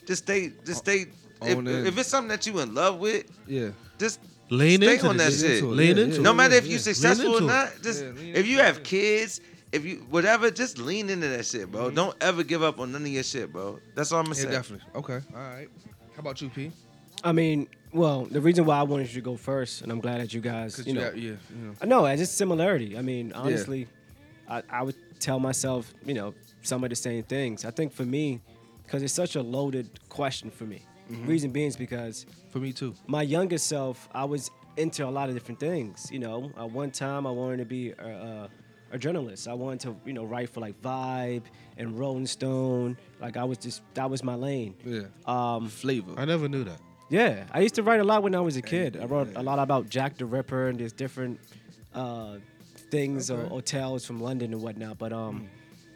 just stay just stay if,
it.
if it's something that you in love with,
Yeah.
Just
Lean
stay
into
on that
shit.
shit.
Lean
Yeah,
into
yeah.
it.
no matter if
yeah.
you
Lean
successful or not, just
Yeah,
if you
into it,
have kids, if you whatever, just lean into that shit, bro. Don't ever give up on none of your shit, bro. That's all I'm gonna
Yeah,
say.
definitely. Okay. All right. How about you, P?
I mean, well, the reason why I wanted you to go first, and I'm glad that you guys,
Cause
you know,
got- yeah. You know.
No, I know, it's just similarity. I mean, honestly, I, I would tell myself, you know, some of the same things. I think for me, because it's such a loaded question for me.
Mm-hmm.
Reason being is because
For me too.
my younger self, I was into a lot of different things. You know, at one time I wanted to be a, a, a journalist. I wanted to, you know, write for like Vibe and Rolling Stone. Like I was just that was my lane.
Yeah.
Um,
Flavor.
I never knew that.
yeah, I used to write a lot when I was a kid. I wrote a lot about Jack the Ripper and there's different uh, things or
Okay.
hotels from London and whatnot. But um,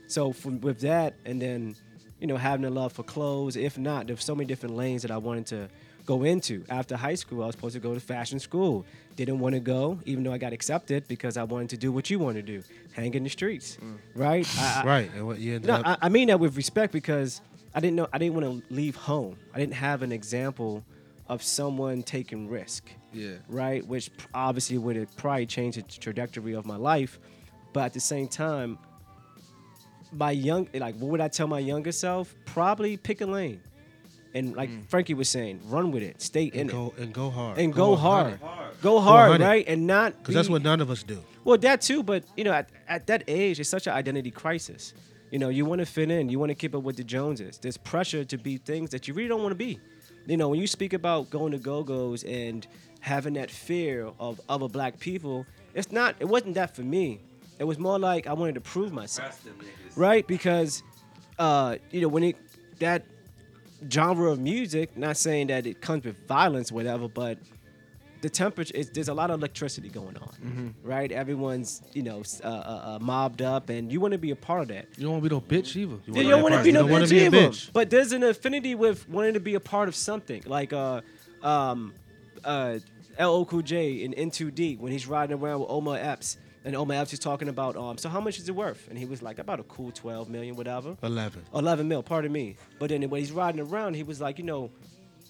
so from, with that, and then you know having a love for clothes. If not, there's so many different lanes that I wanted to go into. After high school, I was supposed to go to fashion school. Didn't want to go, even though I got accepted because I wanted to do what you want to do, hang in the streets, mm. right? I, I-
Right. And what you ended
no,
up.
I, I mean that with respect because I didn't know I didn't want to leave home. I didn't have an example of someone taking risk,
Yeah.
right? Which obviously would have probably changed the trajectory of my life, but at the same time, my young like what would I tell my younger self? Probably pick a lane, and like mm. Frankie was saying, run with it, stay in
and go
it,
and go hard.
and go, hard.
100.
Go hard,
100.
right? And not
Because that's what none of us do.
well, that too, but you know, at, at that age, it's such an identity crisis. You know, you want to fit in, you want to keep up with the Joneses. There's pressure to be things that you really don't want to be. You know, when you speak about going to go-go's and having that fear of other black people, it's not. It wasn't that for me. It was more like I wanted to prove myself, right? Because, uh, you know, when it that genre of music, not saying that it comes with violence, whatever, but the temperature is there's a lot of electricity going on, right? Everyone's you know uh, uh, uh, mobbed up, and you want to be a part of that.
You don't want to be no bitch either.
You,
wanna
don't want to be no bitch
be
either,
bitch.
but there's an affinity with wanting to be a part of something, like uh, um, uh, LL Cool J in N2 D when he's riding around with Omar Epps, and Omar Epps is talking about um, so how much is it worth? And he was like about a cool 12 million, whatever.
11.
11 mil, pardon me. But then when he's riding around, he was like, you know,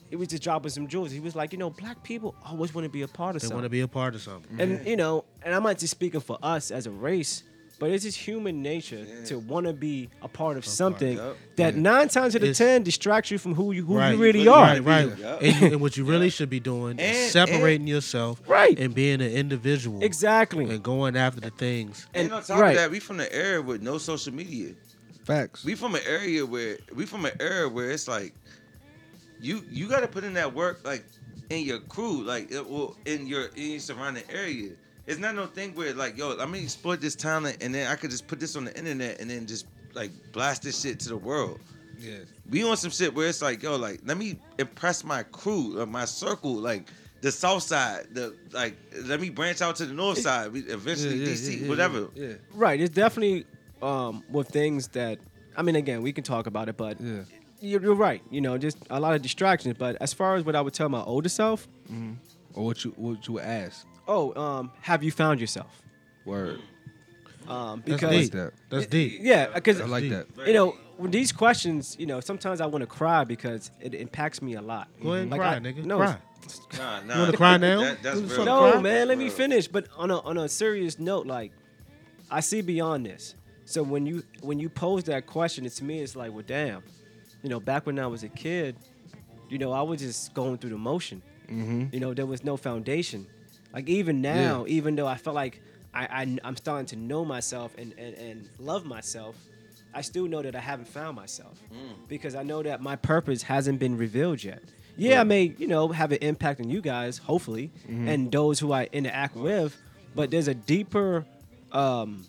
he was just dropping some jewels. He was like, you know, black people always want to be a part of
They
something.
They want to be a part of something.
And you know, and I'm not just speaking for us as a race, but it's just human nature to want to be a part of something
Yup.
that nine times out of
It's-
ten distracts you from who you who
right.
you really
Really
are.
Right, right.
Yeah.
And, you, and what you really should be doing
And-
is separating yourself
Right.
and being an individual.
Exactly.
And going after the things.
And,
And-
on top
right.
of that, we from the era with no social media.
Facts.
We from an area where we from an era where it's like you you got to put in that work like in your crew, like it, well, in your in your surrounding area. It's not no thing where like yo, let me exploit this talent and then I could just put this on the internet and then just like blast this shit to the world.
yeah.
We on some shit where it's like yo, like let me impress my crew, uh, my circle, like the south side, the like let me branch out to the north side. We eventually
Yeah, yeah,
DC,
yeah, yeah,
whatever.
Yeah.
right. It's definitely um, with things that I mean. Again, we can talk about it, but
Yeah.
you're, you're right. You know, just a lot of distractions. But as far as what I would tell my older self,
Or what you what you would ask.
Oh, um, have you found yourself?
Word.
Um, because
I like
deep.
that.
That's deep.
yeah, because
I like that.
you know, when these questions, you know, sometimes I want to cry because it impacts me a lot.
Go ahead and
Like,
cry,
I-
nigga.
no,
cry.
Nah, nah.
You wanna cry now?
That, that's real.
No,
cry?
man, let me finish. But on a on a serious note, like I see beyond this. So when you when you pose that question, it's to me, it's like, well, damn. You know, back when I was a kid, you know, I was just going through the motion.
Mm-hmm.
You know, there was no foundation. Like even now, even though I felt like I, I I'm starting to know myself and, and and love myself, I still know that I haven't found myself because I know that my purpose hasn't been revealed yet. Yeah, I may you know have an impact on you guys, hopefully, and those who I interact with, but there's a deeper um,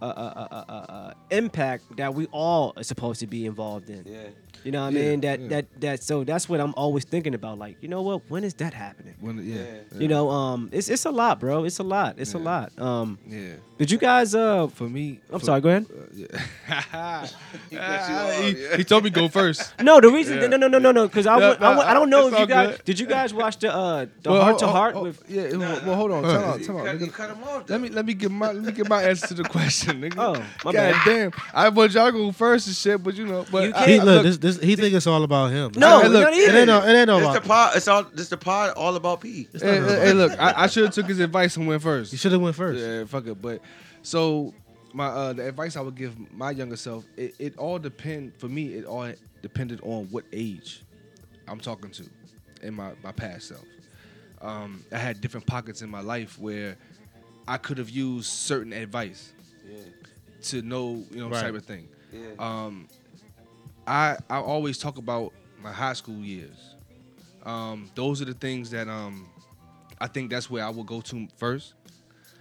uh, uh, uh, uh, uh, impact that we all are supposed to be involved in.
Yeah.
You know what
Yeah,
I mean? That
yeah.
that that. So that's what I'm always thinking about. Like, you know what? When is that happening?
When, yeah,
Yeah.
You know, um, it's it's a lot, bro. It's a lot. It's a lot. Um,
yeah.
Did you guys? Uh,
For me,
I'm
for-
sorry. Go ahead.
Uh, yeah.
He cut you off,
he,
yeah.
he told me go first.
No, the reason.
Yeah.
No, no, no, no, no. Because I,
Yeah,
want- I, I don't know if you
all
guys
good.
did. You guys watch the uh the
Well,
heart to heart with.
yeah. well, well, hold on. Time out.
You
Time out.
cut, you
nigga.
cut him off.
Let me
though.
let me get my let me get my answer to the question, nigga.
Oh, my
God
bad.
damn. I want y'all go first and shit, but you know, but
You
I-
He
I-
look, this, this, he think it's all about him.
No,
Hey, look,
not
it ain't no, it ain't no
It's the
about.
pod. It's all. This the pod. All about P.
It's not
Hey,
about
hey, hey, look, I, I should have took his advice and went first.
You should have went first.
Yeah, fuck it. But so my uh the advice I would give my younger self, it, it all depend for me, it all depended on what age I'm talking to in my, my past self. Um, I had different pockets in my life where I could have used certain advice
Yeah.
to know, you know,
Right.
type of thing.
Yeah.
Um, I I always talk about my high school years. Um, those are the things that um, I think that's where I will go to first.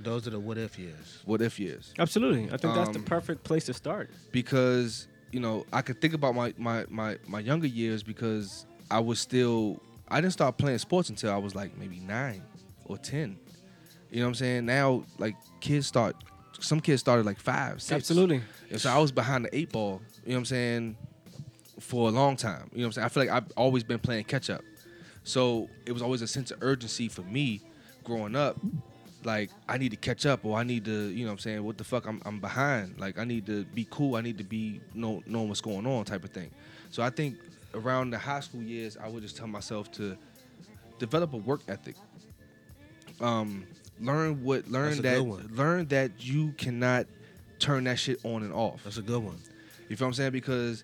Those are the what if years.
What if years?
Absolutely, I think that's the
Um,
perfect place to start.
because you know I could think about my my my my younger years because I was still I didn't start playing sports until I was like maybe nine or ten. You know what I'm saying? Now like kids start some kids started like five, six.
Absolutely.
And so I was behind the eight ball, you know what I'm saying, for a long time. You know what I'm saying? I feel like I've always been playing catch up. So it was always a sense of urgency for me growing up. Like I need to catch up or I need to, you know what I'm saying, what the fuck I'm I'm behind. Like I need to be cool, I need to be know knowing what's going on type of thing. So I think around the high school years I would just tell myself to develop a work ethic. Um learn what learn that learn that you cannot turn that shit on and off.
That's a good one.
You feel what I'm saying? Because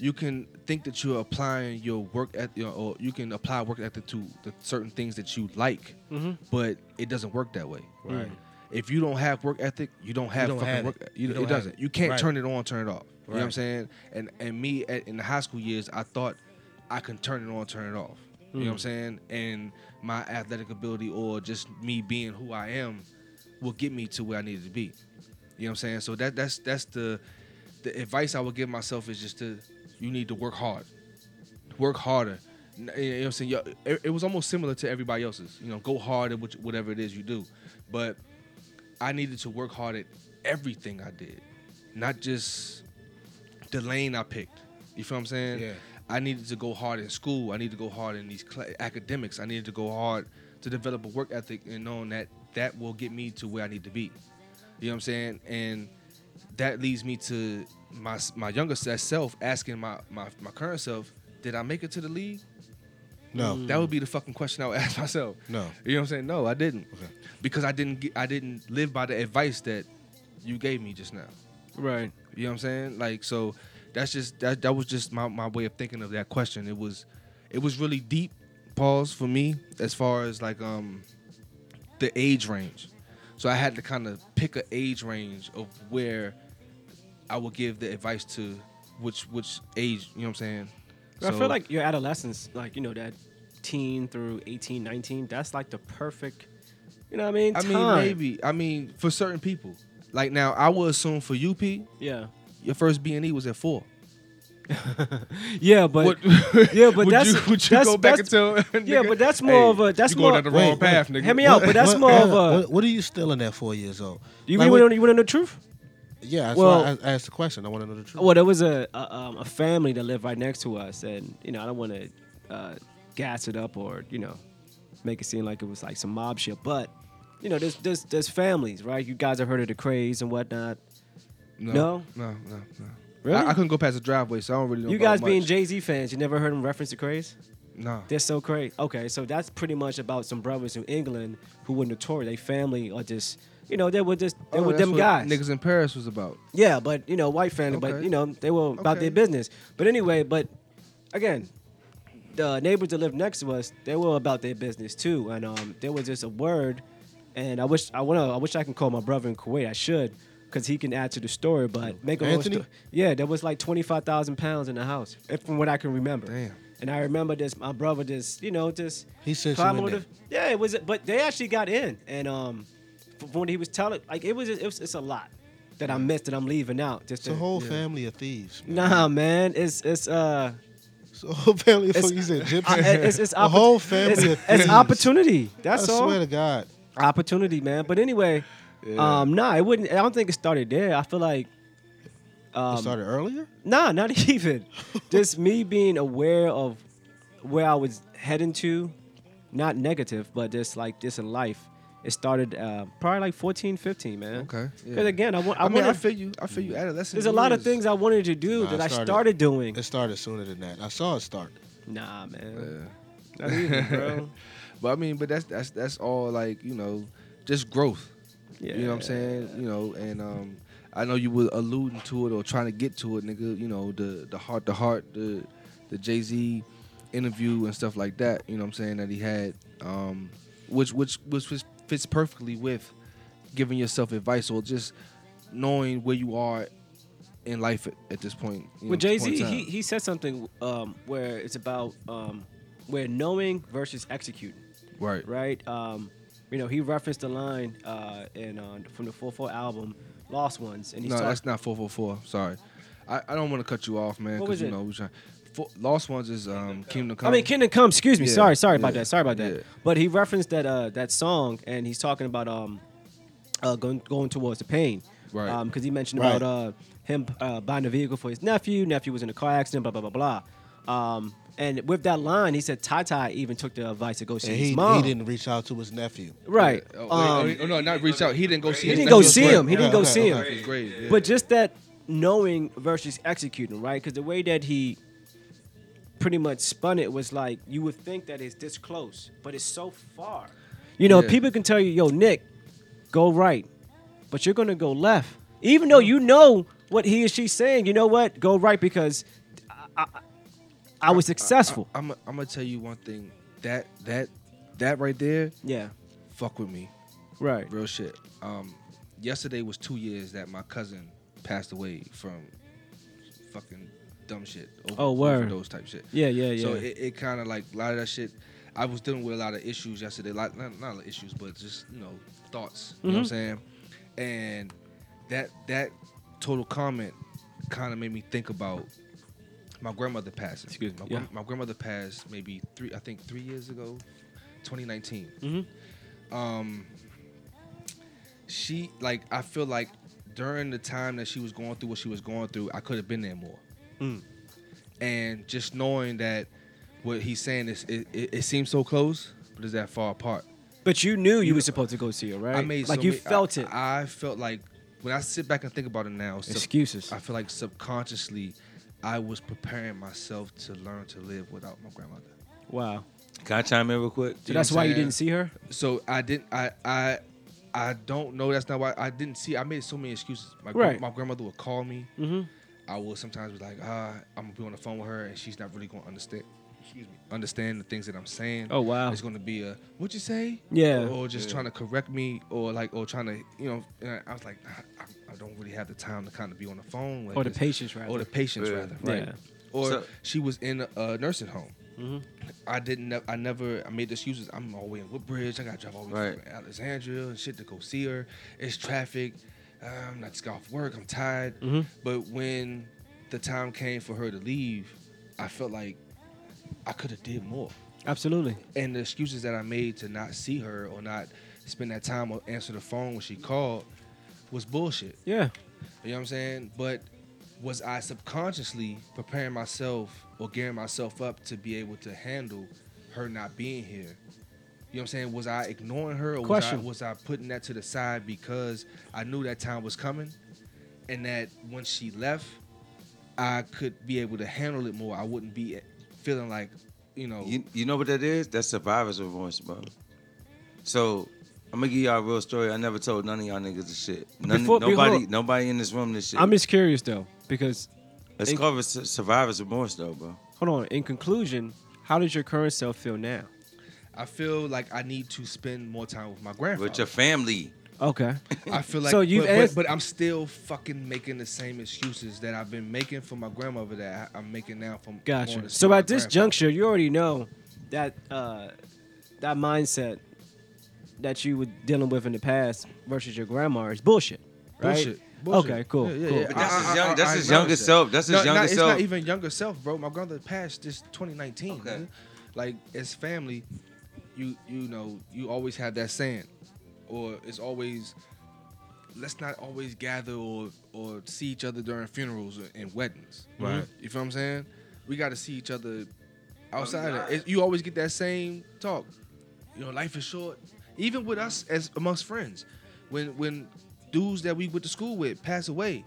you can think that you're applying your work at you know, or you can apply work ethic to the certain things that you like,
Mm-hmm.
but it doesn't work that way.
Right.
If you don't have work ethic, you don't have
don't
fucking
have
work.
it.
You,
You don't
it doesn't.
it.
You can't
Right.
turn it on, turn it off. You know what I'm saying? And and me at, in the high school years, I thought I can turn it on, turn it off. You know what I'm saying? And my athletic ability or just me being who I am will get me to where I needed to be. You know what I'm saying? So that that's that's the the advice I would give myself is just to you need to work hard. Work harder. You know what I'm saying? It, it was almost similar to everybody else's. You know, go hard at whatever it is you do. But I needed to work hard at everything I did, not just the lane I picked. You feel what I'm saying?
Yeah.
I needed to go hard in school. I needed to go hard in these cl- academics. I needed to go hard to develop a work ethic and knowing that that will get me to where I need to be. You know what I'm saying? And that leads me to my my younger self asking my, my my current self, did I make it to the league?
No.
That would be the fucking question I would ask myself.
No.
You know what I'm saying? No, I didn't.
Okay.
Because I didn't get, I didn't live by the advice that you gave me just now.
Right.
You know what I'm saying? Like so that's just that that was just my, my way of thinking of that question. It was it was really deep pause for me as far as like um the age range. So I had to kind of pick an age range of where I would give the advice to which which age, you know what I'm saying?
I feel like your adolescence, like you know that teen through 18, 19, that's like the perfect. You know what I mean?
I mean maybe. I mean for certain people. Like now I would assume for UP,
Yeah.
your first B and E was at four.
Yeah, but
What-
yeah, but
would
that's
you, would you
that's,
go back
that's,
and tell?
yeah, but that's more
hey,
of a that's
you
more.
going down the wrong
Wait,
path, nigga.
Hear me out, but that's
What-
more
what-
of a.
What, what are you still in at four years old?
you
like
want
what-
you want to know the truth?
Yeah, that's
Well-
why I, I asked the question. I want to know the truth.
Well, there was a a, um, a family that lived right next to us, and you know I don't want to uh, gas it up or you know make it seem like it was like some mob shit, but you know there's there's there's families, right? You guys have heard of the Krays and whatnot.
No,
No?
no, no, no.
Really?
I, I couldn't go past the driveway, so I don't really know.
you guys being. Jay Z fans, you never heard him reference the Krays?
no.
They're so crazy. Okay, so that's pretty much about some brothers in England who were notorious. They family are just, you know, they were just they
Oh,
were them guys.
Niggas in Paris was about.
Yeah, but you know, white family, but you know, they were about
Okay.
their business. But anyway, but again, the neighbors that lived next to us, they were about their business too. And um, there was just a word, and I wish I wanna, I wish I can call my brother in Kuwait. I should, cause he can add to the story. But make a long
Anthony?
sto- yeah, there was like twenty five thousand pounds in the house, if, from what I can remember.
Damn.
And I remember this, my brother just, you know, just
He sent you in
on the- yeah, it was, but they actually got in, and um, when he was telling, like it was, it was, it's a lot that I missed that I'm leaving out. Just
It's a whole
yeah.
family of thieves. man.
Nah, man, it's it's uh,
So whole family,
It's-
you said gypsy.
I- it's, it's, oppo-
whole family.
it's,
of
it's opportunity. That's
I
all.
I swear to God.
Opportunity, man. But anyway, um, nah, it wouldn't. I don't think it started there. I feel like, um,
it started earlier.
nah, not even. Just me being aware of where I was heading to, not negative, but just like this in life. It started uh, probably like 14, 15, man.
Okay.
Because again, I want. I,
I, mean, I feel you. I feel you. Adolescent.
There's a lot of things I wanted to do
Nah,
that
it
I
started-
started doing.
It started sooner than that. I saw it start.
Nah, man.
Yeah.
Not even, bro.
But I mean, but that's that's that's all like you know, just growth.
Yeah.
You know what I'm saying? You know, and um, I know you were alluding to it or trying to get to it, nigga. You know, the the heart to heart, the the Jay Z interview and stuff like that. You know what I'm saying that he had, um, which which which was- fits perfectly with giving yourself advice or just knowing where you are in life at, at this point. you know,
With Jay Z, he, he said something um, where it's about um, where knowing versus executing,
right.
right? Um, you know, he referenced the line uh, in uh, from the 4-4 album, "Lost Ones," and he's
No, that's not four four four. Sorry, I, I don't want to cut you off, man.
What
Because
was
you
it?
know we trying. Four, Lost ones is um Kingdom Come.
I mean, Kingdom Come. Excuse me.
Yeah,
Sorry, sorry about that. Sorry about that.
yeah.
But he referenced that uh, that song, and he's talking about um, uh, going going towards the pain,
Right.
Because he mentioned
Right.
about uh, him uh, buying a vehicle for his nephew. Nephew was in a car accident. Blah blah blah blah. Um, and with that line, he said Ty Ty even took the advice to go see
And
his
he,
mom.
he didn't reach out to his nephew.
Right.
Oh, wait,
Um,
oh, no, not reach out. He didn't go see.
he
his
didn't go see
grave.
him. He didn't go see him.
okay.
His grave, yeah.
But just that knowing versus executing, right? Because the way that he pretty much spun it was like you would think that it's this close, but it's so far. You know,
Yeah.
people can tell you, "Yo, Nick, go right," but you're gonna go left, even though you know what he or she's saying. You know what? Go right because I, I, I was successful.
I, am I'm gonna tell you one thing. That that that right there,
yeah.
fuck with me,
Right.
real shit. Um, yesterday was two years that my cousin passed away from fucking dumb shit. Over,
Oh, word.
Those type shit.
Yeah. Yeah. Yeah.
So it, it kind of like a lot of that shit. I was dealing with a lot of issues yesterday. Like not, not a lot of issues, but just you know thoughts. You know what I'm
Mhm.
saying? And that that total comment kind of made me think about my grandmother passing.
Excuse me,
My,
yeah.
my grandmother passed maybe three. I think three years ago, 2019.
Mhm.
Um, she like I feel like during the time that she was going through what she was going through, I could have been there more
Mm.
and just knowing that what he's saying is it, it, it seems so close, but is that far apart?
But you knew you,
You-
were supposed to go see her, right?
I made
like
so
you
many-
felt
I,
it.
I felt like when I sit back and think about it now, sub-
Excuses.
I feel like subconsciously I was preparing myself to learn to live without my grandmother.
wow.
Can I chime in real quick?
So that's why you didn't see her.
So I didn't. I I I don't know. That's not why I didn't see. I made so many excuses. My, gra-
Right.
my grandmother would call me.
Mm-hmm.
I will sometimes be like, ah, I'm gonna be on the phone with her, and she's not really gonna understand. Excuse me. Understand the things that I'm saying.
Oh wow.
It's gonna be a what'd you say?
Yeah.
Or, or just trying to correct me, or like, or trying to, you know. And I was like, I, I don't really have the time to kind of be on the phone. Like
Or the
this.
patience, rather.
Or the patience,
Yeah.
rather. Right.
Yeah.
Or
So-
she was in a, a nursing home.
Mhm.
I didn't. ne- I never. I made excuses. I'm all the way in Woodbridge. I got to drive all the way
Right.
from Alexandria and shit to go see her. It's traffic. I'm not just got off work. I'm tired.
Mhm.
But when the time came for her to leave, I felt like I could have did more.
Absolutely.
And the excuses that I made to not see her or not spend that time or answer the phone when she called was bullshit.
Yeah.
You know what I'm saying? But was I subconsciously preparing myself or gearing myself up to be able to handle her not being here? You know what I'm saying? Was I ignoring her or was I,
Question.
was I putting that to the side because I knew that time was coming and that when she left, I could be able to handle it more. I wouldn't be feeling like, you know,
You, you know what that is? That's survivor's remorse, bro. So I'm gonna give y'all a real story. I never told none of y'all niggas this shit. None,
Before-
nobody,
before-
nobody in this room this shit.
I'm just curious though, because
It's
in-
called su- survivor's remorse, though, bro.
hold on. In conclusion, how does your current self feel now?
I feel like I need to spend more time with my grandfather.
With your family.
Okay.
I feel like
So you've
but,
ans-
but, but I'm still fucking making the same excuses that I've been making for my grandmother that I- I'm making now from going
Gotcha.
to
So at this juncture, you already know that uh, that mindset that you were dealing with in the past versus your grandma is bullshit. Right?
Bullshit. Bullshit.
Okay, cool,
Yeah, yeah,
cool.
yeah.
But that's
I-
his
I-
young-
I-
that's
I
his
acknowledge
younger
that.
self. That's his
no,
younger
not,
self.
It's not even younger self, bro. My brother passed this 2019.
Okay.
nigga. Like as family, you you know you always have that saying, or it's always let's not always gather or or see each other during funerals and weddings.
Right.
You feel what I'm saying? We got to see each other outside.
God.
of it. You always get that same talk. You know, life is short. Even with us as amongst friends, when when dudes that we went to school with pass away,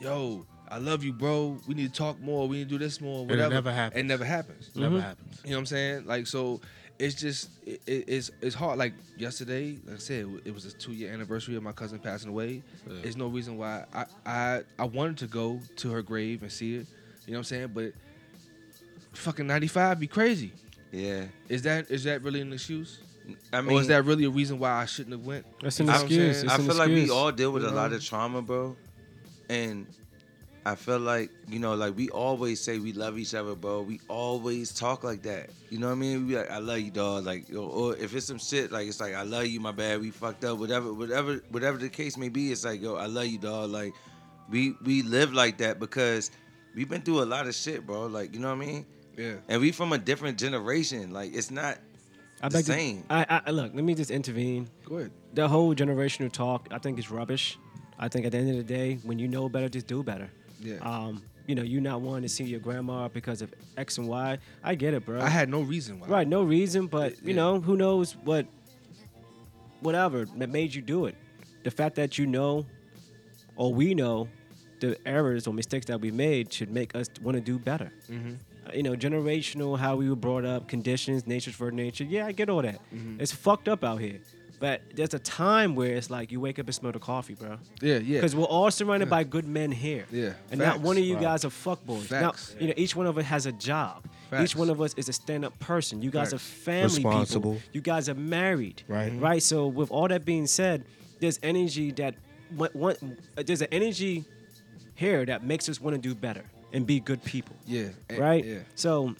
yo, I love you, bro. We need to talk more. We need to do this more.
it
Whatever.
never happens.
It never happens.
Never happens.
You know what I'm saying? Like so, it's just it, it- it's it's hard. Like yesterday, like I said, it was a two year anniversary of my cousin passing away.
Yeah.
There's no reason why I, I I wanted to go to her grave and see it. You know what I'm saying? But fucking 95 be crazy.
yeah.
Is that is that really an excuse?
I mean,
or is that really a reason why I shouldn't have went?
That's an
You know what I'm
excuse.
I feel like we all deal with
You
a lot
uh-huh.
of trauma, bro. And I feel like, you know, like we always say we love each other, bro. We always talk like that. You know what I mean? We be like, I love you, dog. Like, or, or if it's some shit, like it's like, I love you, my bad, we fucked up, whatever, whatever, whatever the case may be, it's like, yo, I love you, dog. Like, we we live like that because we've been through a lot of shit, bro. Like, you know what I mean?
Yeah.
And we from a different generation. Like, it's not
I
the
beg to-
same.
I, I look. Let me just intervene.
Go ahead.
The whole generational talk, I think, is rubbish. I think at the end of the day, when you know better, just do better.
Yeah.
Um, you know, you not wanting to see your grandma because of X and Y. I get it, bro.
I had no reason why.
right, no reason, but you
Yeah.
know, who knows what, whatever that made you do it. The fact that you know, or we know, the errors or mistakes that we made should make us want to do better.
Mm-hmm.
Uh, You know, generational, how we were brought up, conditions, nature's for nature. Yeah, I get all that.
Mm-hmm.
It's fucked up out here. But there's a time where it's like you wake up and smell the coffee, bro.
Yeah, yeah.
Because we're all surrounded
Yeah.
by good men here.
Yeah,
And not one of you
Wow.
guys are fuckboys. Now,
Facts.
you know, each one of us has a job.
Facts.
Each one of us is a stand-up person. You guys
Facts.
are family
Responsible.
people. You guys are married.
Right.
Right. So with all that being said, there's energy that what, what uh, there's an energy here that makes us want to do better and be good people.
yeah. and-
right.
Yeah.
So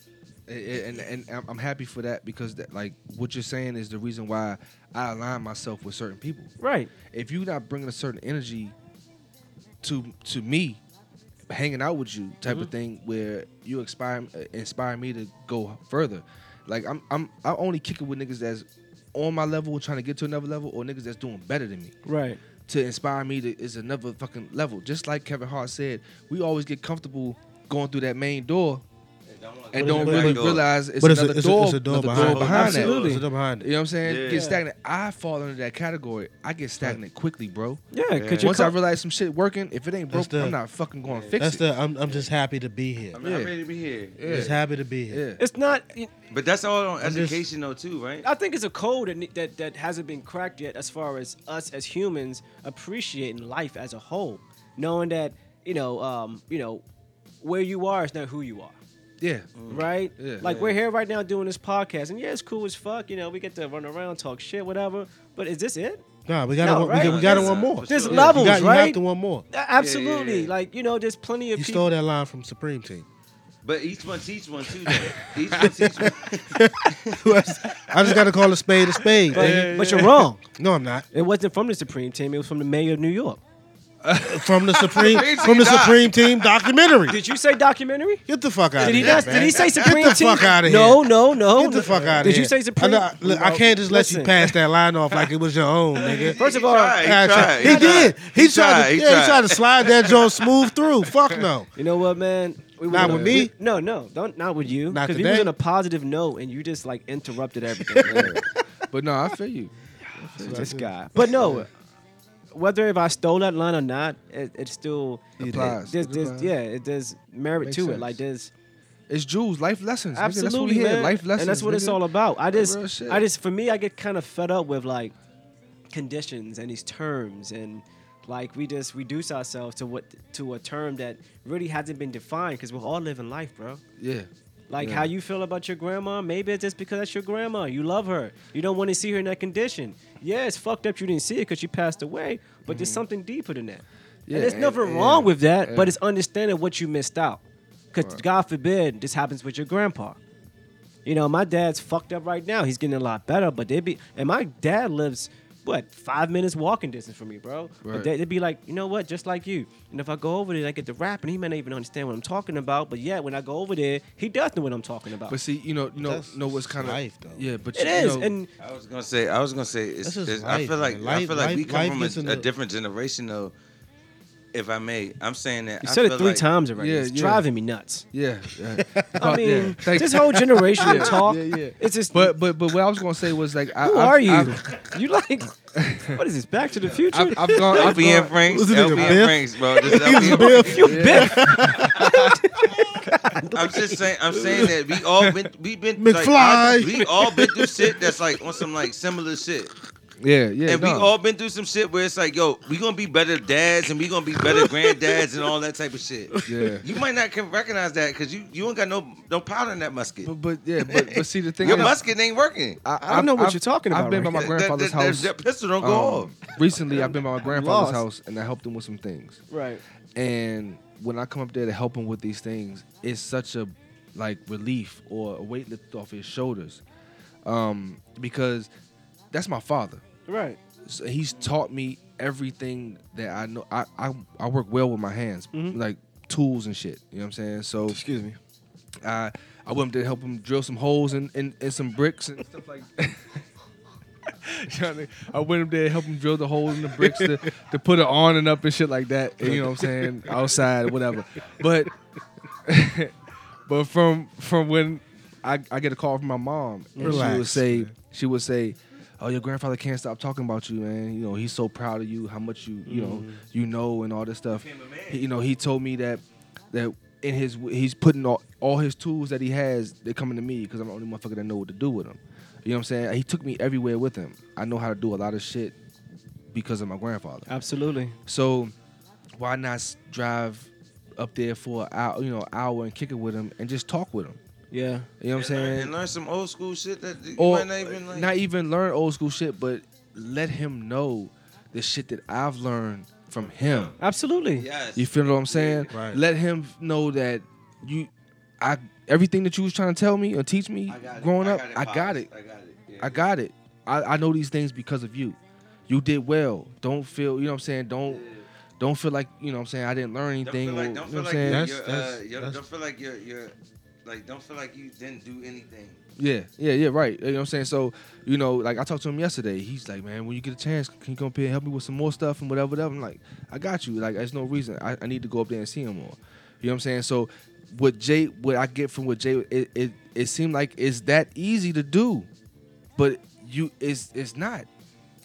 and, and and I'm- happy for that because that, like what you're saying is the reason why I align myself with certain people.
right.
If you're not bringing a certain energy to to me, hanging out with you type
Mm-hmm.
of thing, where you inspire inspire me to go further. Like I'm I'm I only kick it with niggas that's on my level, trying to get to another level, or niggas that's doing better than me.
Right.
To inspire me to is another fucking level. Just like Kevin Hart said, we always get comfortable going through that main door and don't really
but-
realize it's
but it's a,
another
it's,
door,
a, it's a door
another
behind,
door
it.
behind
Absolutely.
that.
It's a door behind
You know what I'm saying?
Yeah.
Get stagnant. I fall under that category. I get stagnant quickly, bro.
Yeah.
Yeah.
Because you're
Once I realize some shit working, if it ain't broke,
the-
I'm not fucking going to fix
That's
it.
the. I'm, I'm just happy to be here.
I mean, I'm
Yeah.
ready to be here.
Yeah.
Just happy to be here.
yeah.
it's not.
But that's all on
I'm just-
education, though, too, right?
I think it's a code that, that that hasn't been cracked yet, as far as us as humans appreciating life as a whole, knowing that you know, um, you know, where you are is not who you are,
Yeah.
right?
Yeah.
like
Yeah.
we're here right now doing this podcast, and yeah, it's cool as fuck. You know, we get to run around, talk shit, whatever. But is this it?
Nah, we got
No,
to
right?
we, got- we got to
Yes,
one more.
for
There's
sure.
levels,
you got, You
right?
have to one more.
Absolutely.
yeah.
Like you know, there's plenty of
You
people.
stole that line from Supreme Team.
But each one teach one, too, though. Each one teach one.
I just got to call a spade a spade.
But,
nigga.
but you're wrong.
No, I'm not.
It wasn't from the Supreme Team. It was from the mayor of New York.
From the Supreme
Supreme
from the
Team
Supreme Team documentary.
Did you say documentary?
Get the fuck out
Did
of
he
here.
not?
man.
Did he say Supreme
Get
Supreme
the
Team?
fuck outta
No,
here.
no, no. no.
Get the fuck out of here.
Did you say Supreme?
I, know- look, I can't just let
Listen.
you pass that line off like it was your own, nigga.
First of
He
all,
tried, he
Yeah,
tried,
He, did. He,
He
tried.
tried,
to,
he
yeah, he
tried.
tried to slide that joint smooth through. Fuck no.
You know what, man? We
Not
was-
with me?
we- no, no, don't not with you.
Not
Because we was
today.
on a positive note, and you just like interrupted everything.
But no, I feel you.
this guy. But no, whether if I stole that line or not, it, it still
Applies.
It, there's, there's, yeah, it, there's merit
Makes
to it. Like there's
It's Jules, life lessons. nigga. That's what
absolutely
we
man.
Life lessons.
and that's what it's all about. I just. I just, for me, I get kind of fed up with like conditions and these terms and. Like we just reduce ourselves to what to a term that really hasn't been defined because we're all living life, bro.
Yeah.
Like
Yeah.
how you feel about your grandma, maybe it's just because that's your grandma. You love her. You don't want to see her in that condition. Yeah, it's fucked up you didn't see it because she passed away, but there's something deeper than that.
Mm-hmm. Yeah,
and there's
and-
nothing
yeah,
wrong with that, but it's understanding what you missed out. Because
Right.
God forbid this happens with your grandpa. You know, my dad's fucked up right now. He's getting a lot better, but they be and my dad lives what five minutes walking distance from me, bro.
Right.
But they, would be like, you know what, just like you. And if I go over there, I get to rap, and he may not even understand what I'm talking about. But yeah, when I go over there, he does know what I'm talking about.
But see, you know, you know,
That's
know what's kind of
life, though.
Yeah, but
it
you
is,
know,
and
I was gonna say, I was gonna say, it's,
That's just
it's- I feel like,
man.
I feel like we come from a, a different generation, though. If I may, I'm saying that.
you
I
said it three
like-
times already.
Yeah,
it's
yeah.
driving me nuts.
yeah, yeah.
I mean,
yeah,
this whole generation
Yeah,
talk.
yeah, yeah.
It's just.
But but but what I was gonna say was like, I,
who
I've-
are you?
I've,
you like? What is this? Back to the Future?
I've, I've gone. I've
LP and Franks,
Was it
and
Biff?
Franks, bro. This is LP and Franks.
you Biff.
I'm just saying. I'm saying that we all been we've been
McFly.
Like, I- we all been through shit that's like on some like similar shit,
yeah, yeah.
and we
no.
all been through some shit where it's like, yo, we gonna be better dads and we gonna be better granddads and all that type of shit.
Yeah.
You might not can recognize that because you you ain't got no no powder in that musket.
But, but yeah, but but see the thing.
Your
is,
musket ain't working.
I,
I don't know what
I've-
you're talking about.
I've
about
been by my grandfather's
that, that,
house.
That, pistol don't go
um,
off.
recently, I've been by my grandfather's house and I helped him with some things.
right.
And when I come up there to help him with these things, it's such a like relief or a weight lifted off his shoulders, um, because that's my father.
Right.
So he's taught me everything that I know. I I, I work well with my hands,
Mhm.
like tools and shit. You know what I'm saying? So
Excuse me.
I I went up there to help him drill some holes in, in, in some bricks and stuff like that. You know I mean? I went up there to help him drill the holes in the bricks to, to put it on and up and shit like that. And, you know what I'm saying? Outside whatever. But but from from when I, I get a call from my mom and she would say
man.
she would say, Oh, your grandfather can't stop talking about you, man. You know, he's so proud of you, how much you you know you know and all this stuff. He- you know, he told me that that in his he's putting all, all his tools that he has, they're coming to me because I'm the only motherfucker that know what to do with them. You know what I'm saying? He took me everywhere with him. I know how to do a lot of shit because of my grandfather.
Absolutely.
So why not drive up there for an hour, you know, hour and kick it with him and just talk with him?
Yeah.
You know what I'm
and, learn,
saying?
and learn some old school shit that you
or
might not even like.
not even learn old school shit, but let him know the shit that I've learned from him.
Absolutely.
yes.
You feel what I'm saying?
Right.
Let him know that you, I, everything that you was trying to tell me or teach me
I it.
growing up, I got it.
I got it. Yeah.
I got it. I, I know these things because of you. You did well. Don't feel, you know what I'm saying? Don't don't feel like, you know what I'm saying, I didn't learn
Don't
anything.
feel like, don't
you
feel
know what
like
I'm saying?
you're,
That's-
uh, you're, don't feel like you're, you're like don't feel like you didn't do anything.
Yeah, yeah, yeah, right. You know what I'm saying? So, you know, like I talked to him yesterday. He's like, man, when you get a chance, can you come up here and help me with some more stuff and whatever, whatever? I'm like, I got you. Like, there's no reason. I, I need to go up there and see him more. You know what I'm saying? So, what Jay, what I get from what Jay, it, it, it seemed like it's that easy to do, but you, it's, it's not.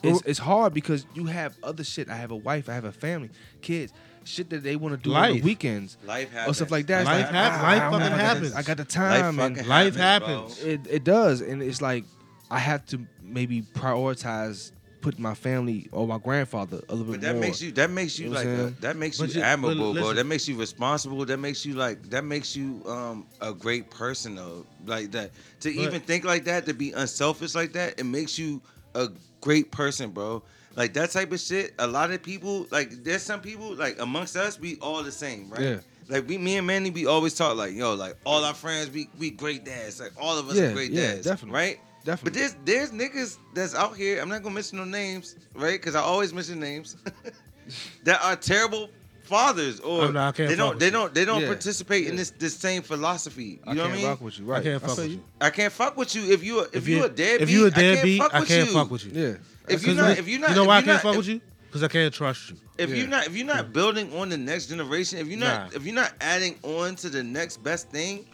It's, it's hard because you have other shit. I have a wife. I have a family, kids, shit that they want to do on the
Life.
weekends
Life
or stuff like that. It's
Life
like,
hap-
ah,
life
I don't
fucking happens.
I got the
Life
time. and
Life
happens.
happens.
it, it does and it's like i have to maybe prioritize putting my family or my grandfather a little
But
bit
that
more
makes you that makes you
You know
like a, that makes
But
you
you- but
admirable, bro. That makes you responsible. That makes you like that makes you um a great person though. Like that to
But-
even think like that, to be unselfish like that, it makes you a great person, bro. Like that type of shit. A lot of people like there's some people like amongst us, we all the same, right?
Yeah.
Like we, me and Manny, we always talk like, yo, like all our friends, we we great dads. Like all of us
Yeah,
are great
yeah,
dads,
definitely.
right? Definitely. But
definitely
there's there's niggas that's out here. I'm not gonna mention no names, right? Because I always mention names that are terrible fathers, or
Oh, no, I can't
they don't they
you.
don't they don't
Yeah,
participate in this this same philosophy. You
I
know
can't
what I mean?
rock with you right
I can't fuck
feel
with you.
I can't fuck with you if you a- if,
If
you,
you
a deadbeat.
if you a
I can't
deadbeat,
fuck
I
with
can't fuck with you.
yeah
If you're not if you're not
you know why I can't
not-
fuck
if-
with you? Because I can't trust you.
If
Yeah.
you're not if you're not building on the next generation, if you're not
Nah.
if you're not adding on to the next best thing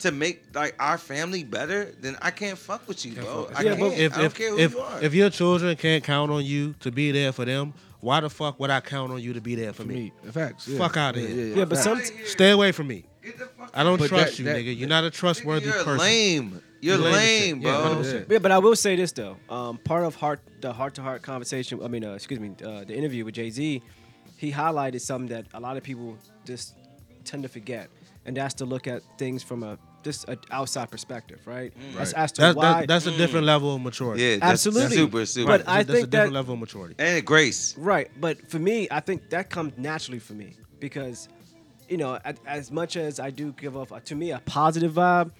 to make like our family better, then I can't fuck with you, bro. I
Yeah,
can't.
If
I don't
if
care who
if,
you are.
if your children can't count on you to be there for them, why the fuck would I count on you to be there for
for
me?
me facts yeah.
Fuck outta
yeah,
here.
yeah,
Yeah, but some-
Outta.
Stay away from me.
Get the fuck
I don't
But
trust
that-
you,
that-
nigga. You're not a trustworthy
You're
person.
lame. You're
You're lame as
lame,
shit. Yeah,
bro.
Yeah, but I will say this though. Um, part of heart the heart to heart conversation. I mean, uh, excuse me, uh, the interview with Jay Z, he highlighted something that a lot of people just tend to forget, and that's to look at things from a just an outside perspective, right? That's as to
That's,
why.
that, that's a different level of maturity.
Yeah, that's
Absolutely.
super, super.
But I
that's
think
a different
that-
level of maturity.
and grace.
Right, but for me, I think that comes naturally for me because, you know, as, as much as I do give off to me a positive vibe,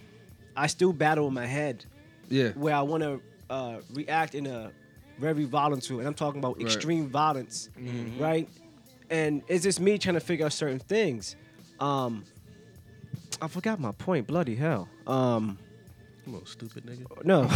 I still battle in my head
yeah
where I want to uh, react in a very volatile, and I'm talking about
Right.
extreme violence,
Mm-hmm.
right? And it's just me trying to figure out certain things. Um, I forgot my point. Bloody hell. Um,
Come on, stupid nigga.
no,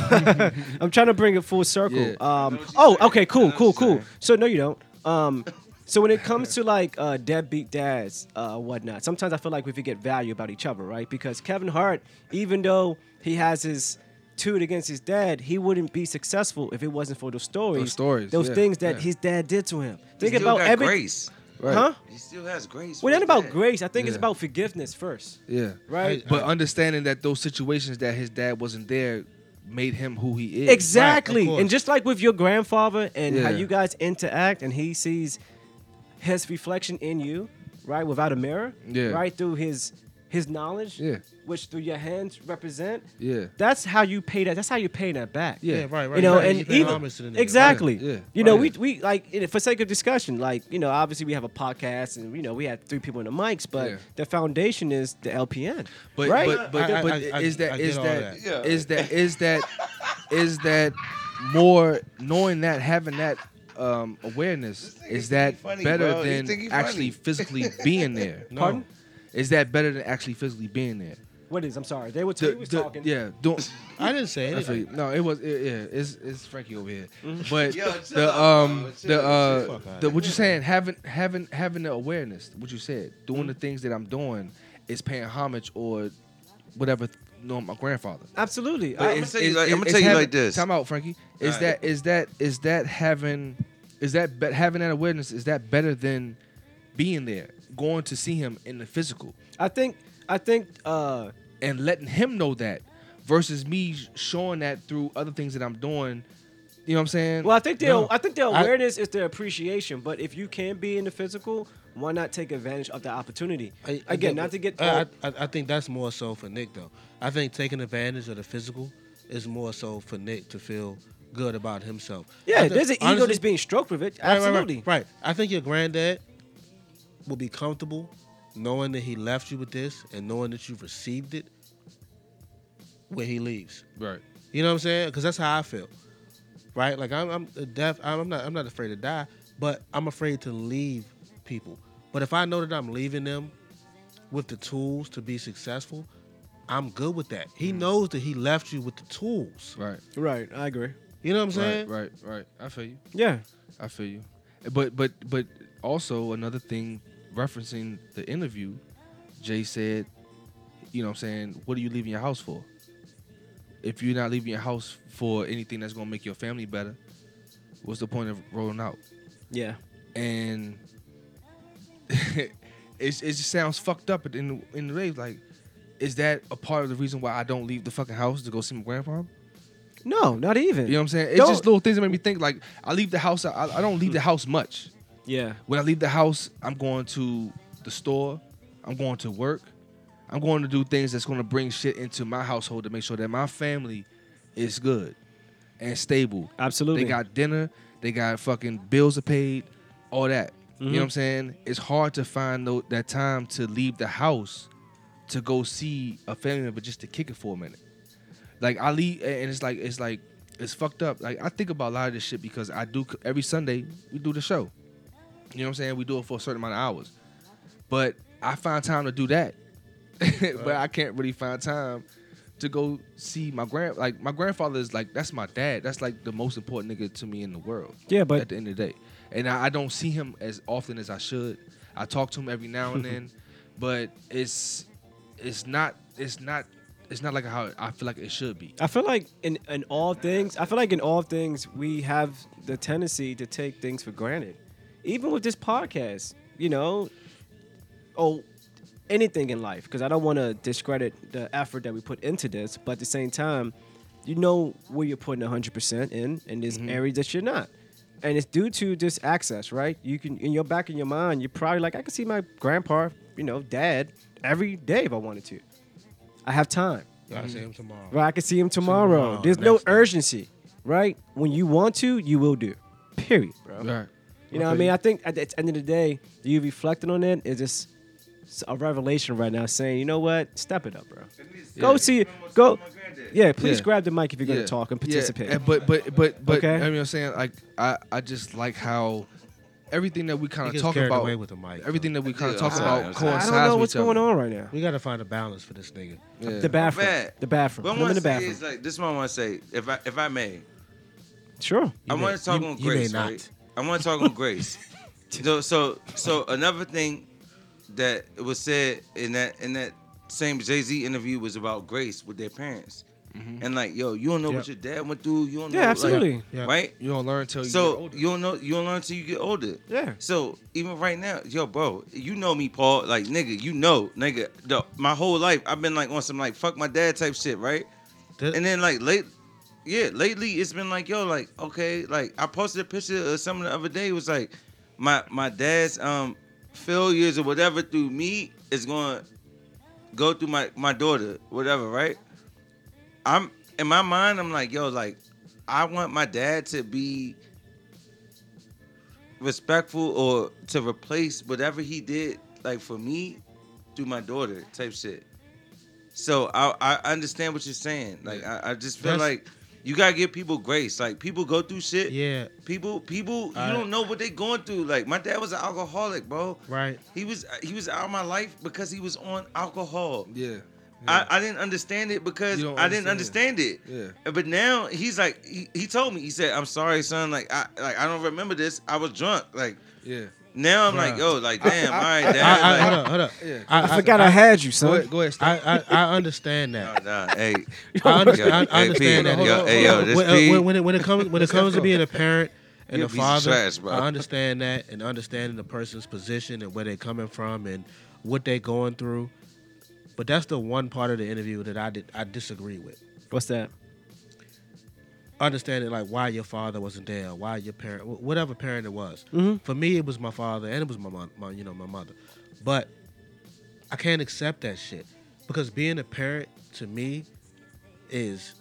I'm trying to bring it full circle.
Yeah.
Um, oh, okay, cool, cool, cool. So no, you don't. Um, so when it comes to like uh, deadbeat dads, uh, whatnot, sometimes I feel like we forget value about each other, right? Because Kevin Hart, even though he has his toot against his dad, he wouldn't be successful if it wasn't for those stories,
Those stories,
those
yeah,
things that
yeah.
his dad did to him. Think
still
about
got
every,
grace.
Right.
huh?
He still has grace.
Well,
for
not about
that.
grace. I think it's about forgiveness first,
Yeah.
right?
But
I-
understanding that those situations that his dad wasn't there made him who he is.
Exactly.
course.
and just like with your grandfather and how you guys interact and he sees his reflection in you, right, without a mirror,
Yeah.
right, through his his knowledge,
Yeah.
which through your hands represent.
Yeah.
That's how you pay that. That's how you pay that back.
Yeah.
Yeah, right, right.
You know,
right.
and
You pay
even
homage to the nigga,
exactly,
Right, yeah,
you know,
right.
we we like for sake of discussion, like you know, obviously we have a podcast and you know we had three people in the mics, but
Yeah.
the foundation is the LPN,
But
right?
but but,
I- I-
but
I- I-
is that
I
is
get all
that
that.
Yeah.
is that is that is that more knowing that having that um, awareness is that
funny,
better
bro.
Than actually physically being there?
No.
Pardon?
Is that better than actually physically being there?
What is? I'm sorry, they were,
The-
was
the-
talking.
yeah, don't.
I didn't say
I
anything.
you. No, it was it, yeah. It's it's Frankie over here, but
Yo,
the um
Chill,
the uh
chill. Fuck outta
the what you saying having having having the awareness. What you said, doing
Mm-hmm.
the things that I'm doing is paying homage or whatever. No, my grandfather.
Absolutely.
But
I-
I'ma
it's-
tell you like- I'ma tell you
having-
like this.
Time out, Frankie. Is
Alright.
that is that is that having is that be, having that awareness is that better than being there, going to see him in the physical,
I think I think uh
and letting him know that, versus me showing that through other things that I'm doing. You know what I'm saying?
well I think the
No.
I think the
I-
awareness is the appreciation, but if you can be in the physical, why not take advantage of the opportunity?
I- I
Again,
think-
not to get
I, I, I think that's more so for Nick though. I think taking advantage of the physical is more so for Nick to feel good about himself.
Yeah,
think-
there's an ego that's being stroked with it.
Right, right, right,
Absolutely.
Right, I think your granddad will be comfortable knowing that he left you with this and knowing that you've received it when he leaves.
right.
You know what I'm saying? Because that's how I feel. Right? Like I'm, I'm deaf. I'm not. I'm not afraid to die, but I'm afraid to leave people. But if I know that I'm leaving them with the tools to be successful, I'm good with that. He mm. knows that he left you with the tools.
Right.
Right, I agree.
You know what I'm saying?
Right. Right. Right. I feel you.
Yeah.
I feel you. But but but also another thing referencing the interview, Jay said, you know what I'm saying, what are you leaving your house for? If you're not leaving your house for anything that's gonna make your family better, what's the point of rolling out?
Yeah.
And it's, it just sounds fucked up in the, in the like, is that a part of the reason why I don't leave the fucking house to go see my grandpa?
No, not even.
You know what I'm saying? It's
Don't-
just little things that make me think. Like I leave the house. I, I don't leave the house much.
Yeah.
When I leave the house, I'm going to the store. I'm going to work. I'm going to do things that's going to bring shit into my household to make sure that my family is good and stable.
Absolutely.
They got dinner. They got fucking bills are paid. All that. You know what I'm mm-hmm. saying? It's hard to find tho- that time to leave the house to go see a family member just to kick it for a minute. Like I leave, and it's like it's like it's fucked up. Like I think about a lot of this shit because I do every Sunday we do the show. You know what I'm saying? We do it for a certain amount of hours, but I find time to do that. but I can't really find time to go see my grand. Like my grandfather is like that's my dad. That's like the most important nigga to me in the world.
Yeah, but-
at the end of the day, and I, I don't see him as often as I should. I talk to him every now and then, but it's it's not it's not it's not like how I feel like it should be.
I feel like in, in all things, I feel like in all things, we have the tendency to take things for granted. Even with this podcast, you know, oh, anything in life, because I don't want to discredit the effort that we put into this, but at the same time, you know where you're putting 100% in, and there's mm-hmm. areas that you're not. And it's due to this access, right? You can, in your back in your mind, you're probably like, I can see my grandpa, you know, dad every day if I wanted to. I have time.
Gotta see him tomorrow.
Right, I can see him tomorrow.
Tomorrow,
There's no
next day.
urgency, right? When you want to, you will do. Period, bro.
Right.
You know what I mean? I think at the end of the day, you reflecting on it is just a revelation right now, saying, you know what, step it up, bro.
Yeah.
Go see, go. Yeah, please
Yeah.
grab the mic if you're gonna
Yeah.
talk and
Yeah,
participate.
and But but but but
Okay.
I mean, I'm saying like I I just like how everything that we kind of talk about,
away with the mic.
everything that we kind of
Yeah,
talk
I'm
about
sorry, I'm
I don't know what's
each other.
going on right now.
we gotta find a balance for this nigga.
Yeah.
The bathroom.
Bad.
The bathroom.
What I
Put him in the bathroom.
is like this. Is what I want to say. If I if I may,
Sure.
You
I want to talk
you-
on
you may
grace,
not.
right? I want to talk on grace. So so so another thing that was said in that in that same Jay Z interview was about grace with their parents, and like yo, you don't know what your dad went through. You don't know,
Yeah,
like,
absolutely.
Yeah.
right?
You don't learn until you get
So
older.
you don't know you don't learn until you get older.
Yeah.
So even right now, yo, bro, you know me, Paul. Like nigga, you know, nigga. The, my whole life, I've been like on some like fuck my dad type shit, right?
Th-
And then like late, yeah, lately it's been like yo, like okay, like I posted a picture of something the other day. It was like my my dad's um failures or whatever through me is going to go through my my daughter, whatever, right? I'm in my mind. I'm like yo, like I want my dad to be respectful or to replace whatever he did like for me through my daughter type shit. So I I understand what you're saying. Like I, I just feel
That's-
like you gotta give people grace. Like people go through shit.
Yeah,
People people you don't know what they going through. Like my dad was an alcoholic, bro.
right.
He was he was out of my life because he was on alcohol.
yeah.
I, I didn't understand it because
You
I didn't
understand
understand it.
Yeah.
But now he's like he, he told me he said I'm sorry son like I like I don't remember this I was drunk like
Yeah.
now I'm like
Bruh.
yo like damn all right
I,
dad
I,
like,
hold up, hold up.
Yeah.
I,
I, forgot I, had you,
Go
son.
ahead. Go ahead.
I, I, I understand that.
Nah, nah, hey
I understand, I,
Yo,
I
hey,
understand that.
yo, hey, yo, this
when, uh,
P,
when, when it, when it comes when it comes to being a parent and
You
a
a
father,
trash, bro.
I understand that and understanding the person's position and where they're coming from and what they're going through. But that's the one part of the interview that I did I disagree with.
What's that?
Understanding like why your father wasn't there, why your parent, whatever parent it was.
Mhm.
For me, it was my father and it was my mom, my, you know, my mother. But I can't accept that shit because being a parent to me is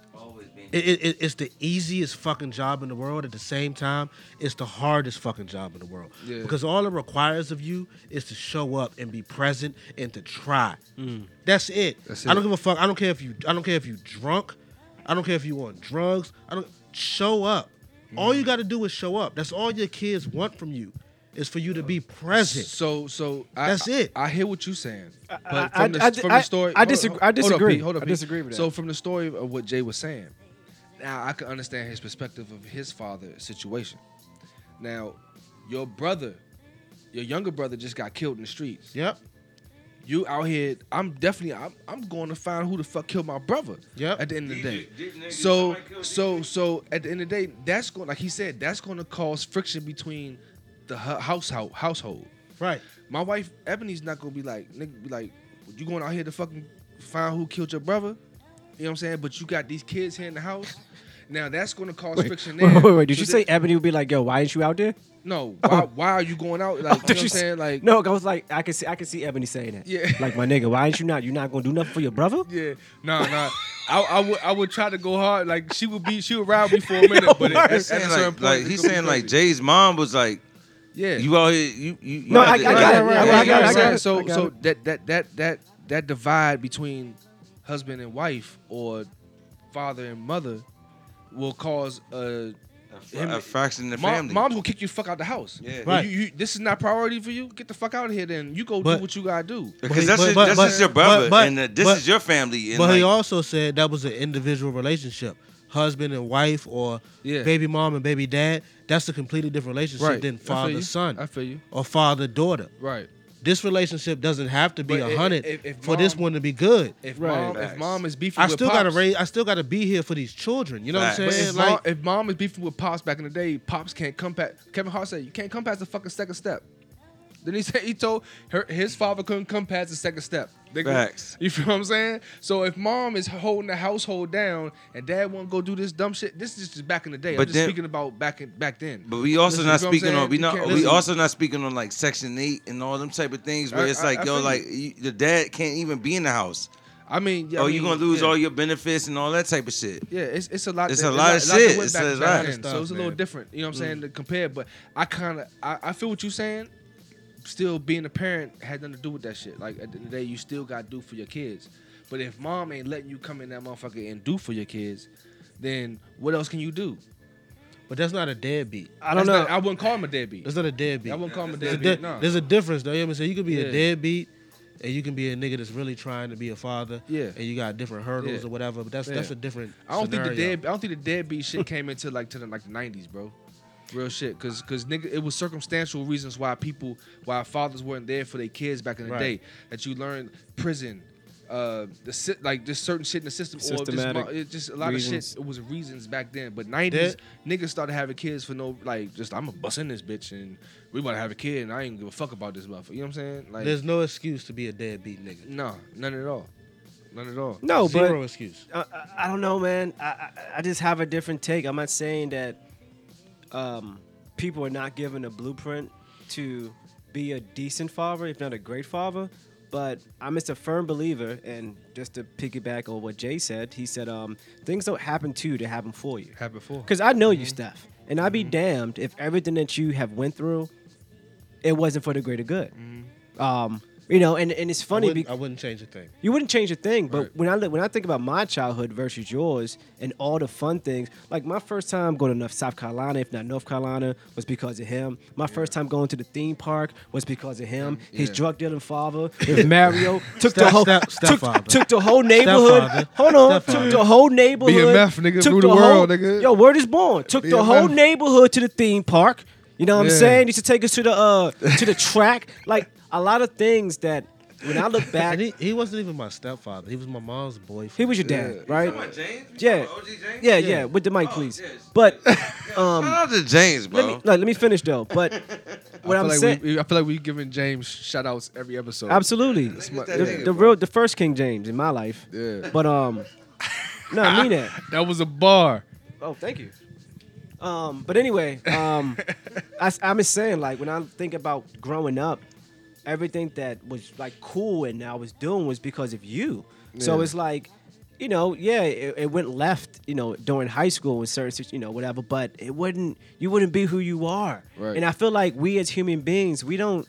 it, it, it- it's the easiest fucking job in the world. At the same time, it's the hardest fucking job in the world.
Yeah.
Because all it requires of you is to show up and be present and to try. Mm. That's it.
That's it.
I don't give a fuck. I don't care if you. I don't care if you drunk. I don't care if you on drugs. I don't show up. Mm. All you got to do is show up. That's all your kids want from you, is for you to be present.
So so I,
That's it.
I, I hear what you're saying, but
I-
from, the,
I-
from
I-
the story,
I
hold on,
disagree-
hold-
I
hold up,
disagree.
Pete, hold up,
I disagree with that.
So from the story of what Jay was saying, now I can understand his perspective of his father's situation. Now, your brother, your younger brother, just got killed in the streets.
Yep.
You out here? I'm definitely. I'm, I'm going to find who the fuck killed my brother.
Yep.
At the end of the day.
Did- did-
So so so at the end of the day, that's going like he said, that's going to cause friction between the hu- household household.
Right.
My wife Ebony's not gonna be like nigga be like, you going out here to fucking find who killed your brother? You know what I'm saying? But you got these kids here in the house. Now that's gonna cause friction there.
Wait, wait, wait. Did
So
you
then-
say Ebony would be like, yo, why ain't you out there?
no? Oh. Why, why are you going out? Like you know what I'm saying? Like
No, I was like, I can see, I can see Ebony saying that.
Yeah.
Like my nigga, why ain't you not? You not gonna do nothing for your brother?
Yeah, no, no. I, I would I would try to go hard. Like she would be she would ride me for a minute, but at, at,
He's
a
saying
certain
like,
point,
like he's saying like. Jay's mom was like
yeah.
you out here you you, you
No, I- I got it,
Yeah,
I
yeah,
got it,
yeah,
I got it,
So so that that that that that divide between husband and wife or father and mother will cause a him-
a fraction in the
mom,
family.
mom's gonna kick you the fuck out the house.
Yeah.
Right.
You, you, this is not priority for you. Get the fuck out of here. Then you go
But-
do what you gotta do.
because
But-
that's,
but-
your,
but-
that's
but-
just your brother,
but-
and uh, this
but-
is your family. And
But
like,
he also said that was an individual relationship. Husband and wife or
Yeah.
baby mom and baby dad. That's a completely different relationship
Right.
than
I feel
father
you.
son
I feel you.
or father daughter.
Right.
This relationship doesn't have to be
But
a
i-
hundred
if- if
for this
mom-
one to be good.
If
Right.
mom if
Facts.
mom is beefing
I
with
still
pops,
gotta raise. I still gotta be here for these children. You know
Facts.
what I'm saying?
if,
Like,
mom, if mom is beefing with pops back in the day, pops can't come past. Kevin Hart said you can't come past the fucking second step. Then he said he told her his father couldn't come past the second step. Nigga.
Facts.
You feel what I'm saying? So if mom is holding the household down and dad won't go do this dumb shit, this is just back in the day.
But
I'm just
then-
speaking about back in back then.
But we also
Listen,
not
you know what I'm
speaking on we not we
listen.
also not speaking on like Section Eight and all them type of things where
I-
it's like
I
yo like
you.
the dad can't even be in the house.
I mean, yeah, oh, I
oh, you
mean,
gonna lose
yeah.
all your benefits and all that type of shit.
Yeah, it's it's a lot.
It's a lot of shit. It's
back
a lot
back
of
then, so it's a little
man.
different. You know what I'm saying mm. to compare. But I kind of I, I feel what you're saying. Still being a parent had nothing to do with that shit. Like at the end of the day, you still got to do for your kids. But if mom ain't letting you come in that motherfucker and do for your kids, then what else can you do?
But that's not a deadbeat.
I don't
That's
know.
not- I wouldn't call him a deadbeat.
That's not a deadbeat.
I wouldn't call him a
There's a,
deadbeat. no.
there's a difference, though. You know what I'm saying? You could be
Yeah.
a deadbeat, and you can be a nigga that's really trying to be a father.
Yeah.
And you got different hurdles
Yeah.
or whatever. But that's
Yeah.
that's a different.
I don't think the
scenario.
dead. I don't think the deadbeat shit came into like to the like the nineties, bro. Real shit, cause cause nigga, it was circumstantial reasons why people, why fathers weren't there for their kids back in the
Right.
day. That you learned prison, uh, the si- like just certain shit in the system, or just,
Systematic
it just a lot
reasons.
of shit. It was reasons back then, but nineties niggas started having kids for no like just I'm gonna bust in this bitch and we about to have a kid and I ain't give a fuck about this motherfucker. You know what I'm saying? Like
There's no excuse to be a deadbeat nigga.
no, none at all, none at all.
No, but
Zero excuse.
I, I- I don't know, man. I, I I just have a different take. I'm not saying that um, people are not given a blueprint to be a decent father, if not a great father. But I'm just a firm believer, and just to piggyback on what Jay said, he said um, things don't happen to you; they happen for you.
Happened before.
Because I know you, Steph, and I'd be damned if everything that you have went through, it wasn't for the greater good. Um, you know, and, and it's
I
funny
wouldn't,
because
I wouldn't change a thing.
you wouldn't change a thing, but
Right.
when I look, when I think about my childhood versus yours and all the fun things, like my first time going to South Carolina, if not North Carolina, was because of him. My first time going to the theme park was because of him. His drug dealing father, if Mario, took the whole
step-
took, took the whole.
Stepfather.
Hold on, took the whole neighborhood.
BMF, nigga,
took the
the world,
whole,
nigga.
Yo, word is born. Took the whole neighborhood to the theme park. You know what I'm
Yeah.
saying? Used to take us to the uh to the track. Like a lot of things that when I look back,
And he, he wasn't even my stepfather. He was my mom's boyfriend.
he was your dad,
Yeah.
right?
Talking about James?
Yeah.
You talking about OG James?
Yeah, yeah, with the mic,
Oh,
please.
yes.
But
Shout
um,
out to James, bro.
let me like, let me finish though. But
I
what
feel
I'm
like
saying,
we, I feel like we giving James shout outs every episode.
absolutely,
Niggas
my-
that
the,
nigga,
the
bro.
real, the first King James in my life.
Yeah.
But um, no, I mean that.
That was a bar.
Oh, thank you. Um, but anyway, um, I, am just saying, like when I think about growing up, everything that was like cool and I was doing was because of you. So it's like, you know, yeah, it, it went left, you know, during high school and certain, you know, whatever. But it wouldn't, you wouldn't be who you are.
Right.
And I feel like we as human beings, we don't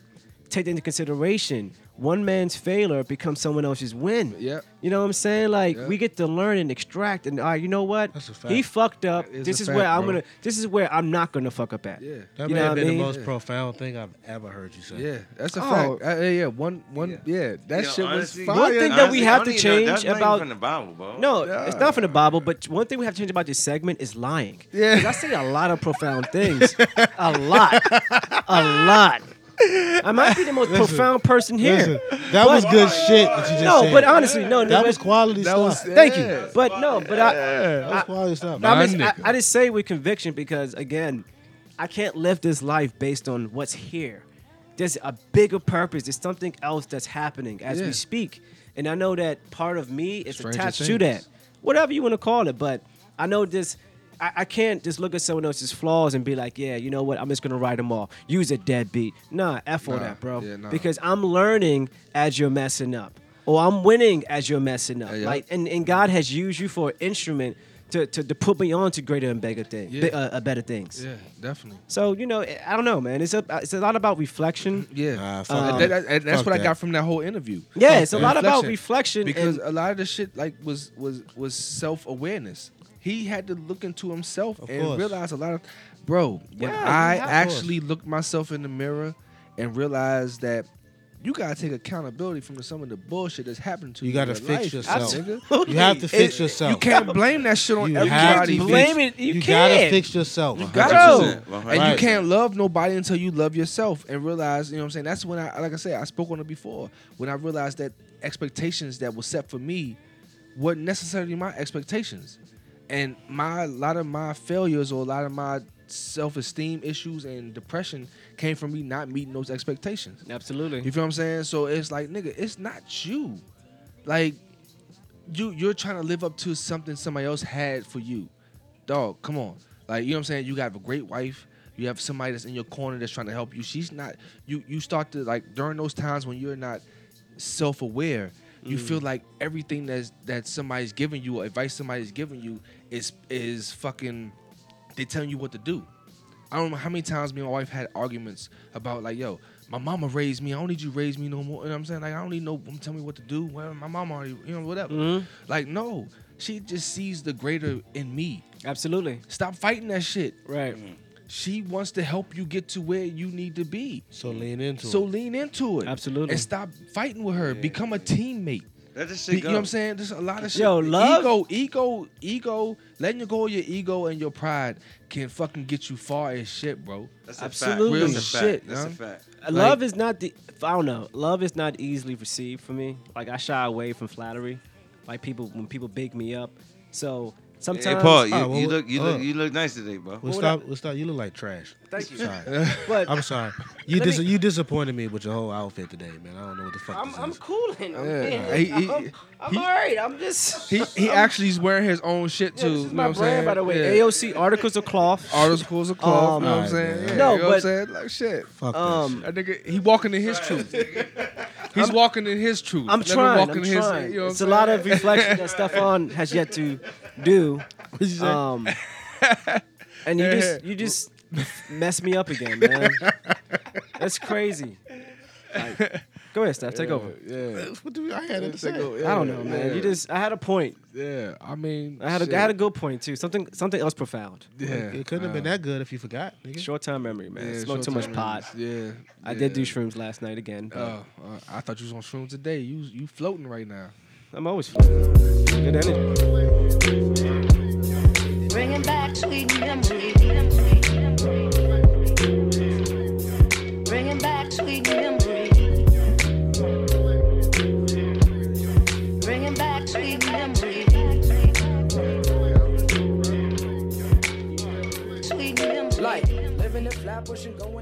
take that into consideration one man's failure becomes someone else's win.
Yep.
You know what I'm saying? Like
Yeah.
we get to learn and extract, and all right, you know what?
That's a fact.
He fucked up.
That is
This is
fact,
where I'm
bro.
gonna. This is where I'm not gonna fuck up at.
Yeah.
That
You
may
know
have
what I
been
mean?
the most
Yeah.
profound thing I've ever heard you say.
Yeah, that's a
Oh.
fact. Uh, yeah, yeah, one, one, yeah, that
Yo,
shit
honestly-
was
One thing that we have to
don't know-
change
that's not even
about-
from the Bible, bro.
No,
Yeah.
it's not from the Bible. But one thing we have to change about this segment is lying.
Yeah.
I say a lot of profound things. a lot, a lot. I might be the most profound person here.
Listen, that was
But-
good shit that you just
no,
said.
but honestly, no, no.
that
but-
was quality
That
stuff.
was-
Thank you. But no, but I,
that was quality stuff.
Nah,
I, mean, I. I just say with conviction because again, I can't live this life based on what's here. There's a bigger purpose. There's something else that's happening as
Yeah.
we speak, and I know that part of me is
Stranger
attached to that. Whatever you want to call it, but I know this. I, I can't just look at someone else's flaws and be like, yeah, you know what? I'm just gonna write them all. Use a deadbeat. Nah, f all that, bro.
yeah, nah.
Because I'm learning as you're messing up, or I'm winning as you're messing up.
Yeah, yeah.
Like, and, and God has used you for an instrument to, to, to put me on to greater and bigger things,
Yeah.
uh, uh, better things.
Yeah, definitely.
So you know, I don't know, man. It's a it's a lot about reflection.
Yeah,
Nah,
Um,
that.
that- that's
Fuck
what I got from that whole interview.
Yeah, it's a
that.
lot about
Reflection.
reflection.
because
and,
a lot of the shit like was was was self awareness. He had to look into himself
Of
and
course.
realize a lot of, bro. When
Yeah,
I
yeah, of
actually looked myself in the mirror and realized that you gotta take accountability from some of the bullshit that's happened to you.
You gotta
your
fix
life,
yourself.
nigga.
You have to fix
It-
yourself.
You can't blame that shit on
You
everybody.
to
bitch.
blame it. You,
You
can't.
gotta fix yourself.
You
100%.
gotta.
Bro.
And you can't love nobody until you love yourself and realize, you know what I'm saying? That's when I, like I said, I spoke on it before. When I realized that expectations that were set for me weren't necessarily my expectations. And my, a lot of my failures or a lot of my self esteem issues and depression came from me not meeting those expectations.
Absolutely.
You feel what I'm saying? So it's like, nigga, it's not you. Like, you you're trying to live up to something somebody else had for you. Dog, come on. Like, you know what I'm saying? You got a great wife. You have somebody that's in your corner that's trying to help you. She's not you you start to like during those times when you're not self-aware, you feel like everything that's that somebody's giving you or advice somebody's giving you is is fucking they telling you what to do. I don't know how many times me and my wife had arguments about like, yo, my mama raised me. I don't need you to raise me no more. You know what I'm saying? Like I don't need no tell me what to do. Well, my mama already, you know, whatever.
Mhm.
Like no, she just sees the greater in me.
Absolutely.
Stop fighting that shit.
Right.
She wants to help you get to where you need to be.
So lean into
So
it.
So lean into it.
Absolutely.
And stop fighting with her. Become a teammate.
Let this
Be-
shit
you know what I'm saying? There's a lot of shit.
Yo, love-
Ego, ego, ego. Letting you go of your ego and your pride can fucking get you far as shit, bro.
That's a
Absolutely.
fact. That's
Shit.
That's a fact.
Uh, love is not the. I don't know. Love is not easily received for me. Like I shy away from flattery. Like people when people big me up. So sometimes.
Hey, Paul, you,
Oh, well,
you look you
uh.
look you look nice today, bro.
We'll
What
stop. We'll stop. You look like trash.
Thank you.
Sorry.
But
I'm sorry. You dis-
me-
you disappointed me with your whole outfit today, man. I don't know what the fuck
I'm,
this
I'm
is.
cooling. I'm,
Yeah.
being-
He- he-
I'm, I'm
he-
all right. I'm just.
He he actually is wearing his own shit
Yeah,
too.
this is my
what I'm
brand,
saying?
by the way.
Yeah.
AOC articles of cloth.
Articles of cloth.
Um,
you know what I'm
Alright,
saying? Yeah,
No,
you know what I'm
but-
saying? Like shit.
Fuck
Um,
That nigga, he walking in his truth. He's walking in his truth.
I'm
Let him
trying.
walk
I'm
in his-
trying.
you know
it's a lot of reflection that Stefan has yet to do.
this.
Um, and you just you just mess me up again, man. That's crazy. Like, go ahead, Steph. Take over.
Yeah.
what do we, I had it to say.
over.
I don't know, man.
Yeah.
You just I had a point.
Yeah. I mean,
I had a
shit.
I had a good point too. Something something else profound.
Yeah.
It couldn't have been
uh,
that good if you forgot. Nigga.
Short time memory, man.
yeah,
Smoked too much pot.
Yeah.
I
yeah.
did do shrooms last night again. but
Oh, uh, I thought you was on shrooms today. You you floating right now.
I'm always floating. Good energy.
Bringing back sweet memories. Bringing back sweet memories. Bringing back sweet memories. Sweet memories.
Life, living in Flatbush and going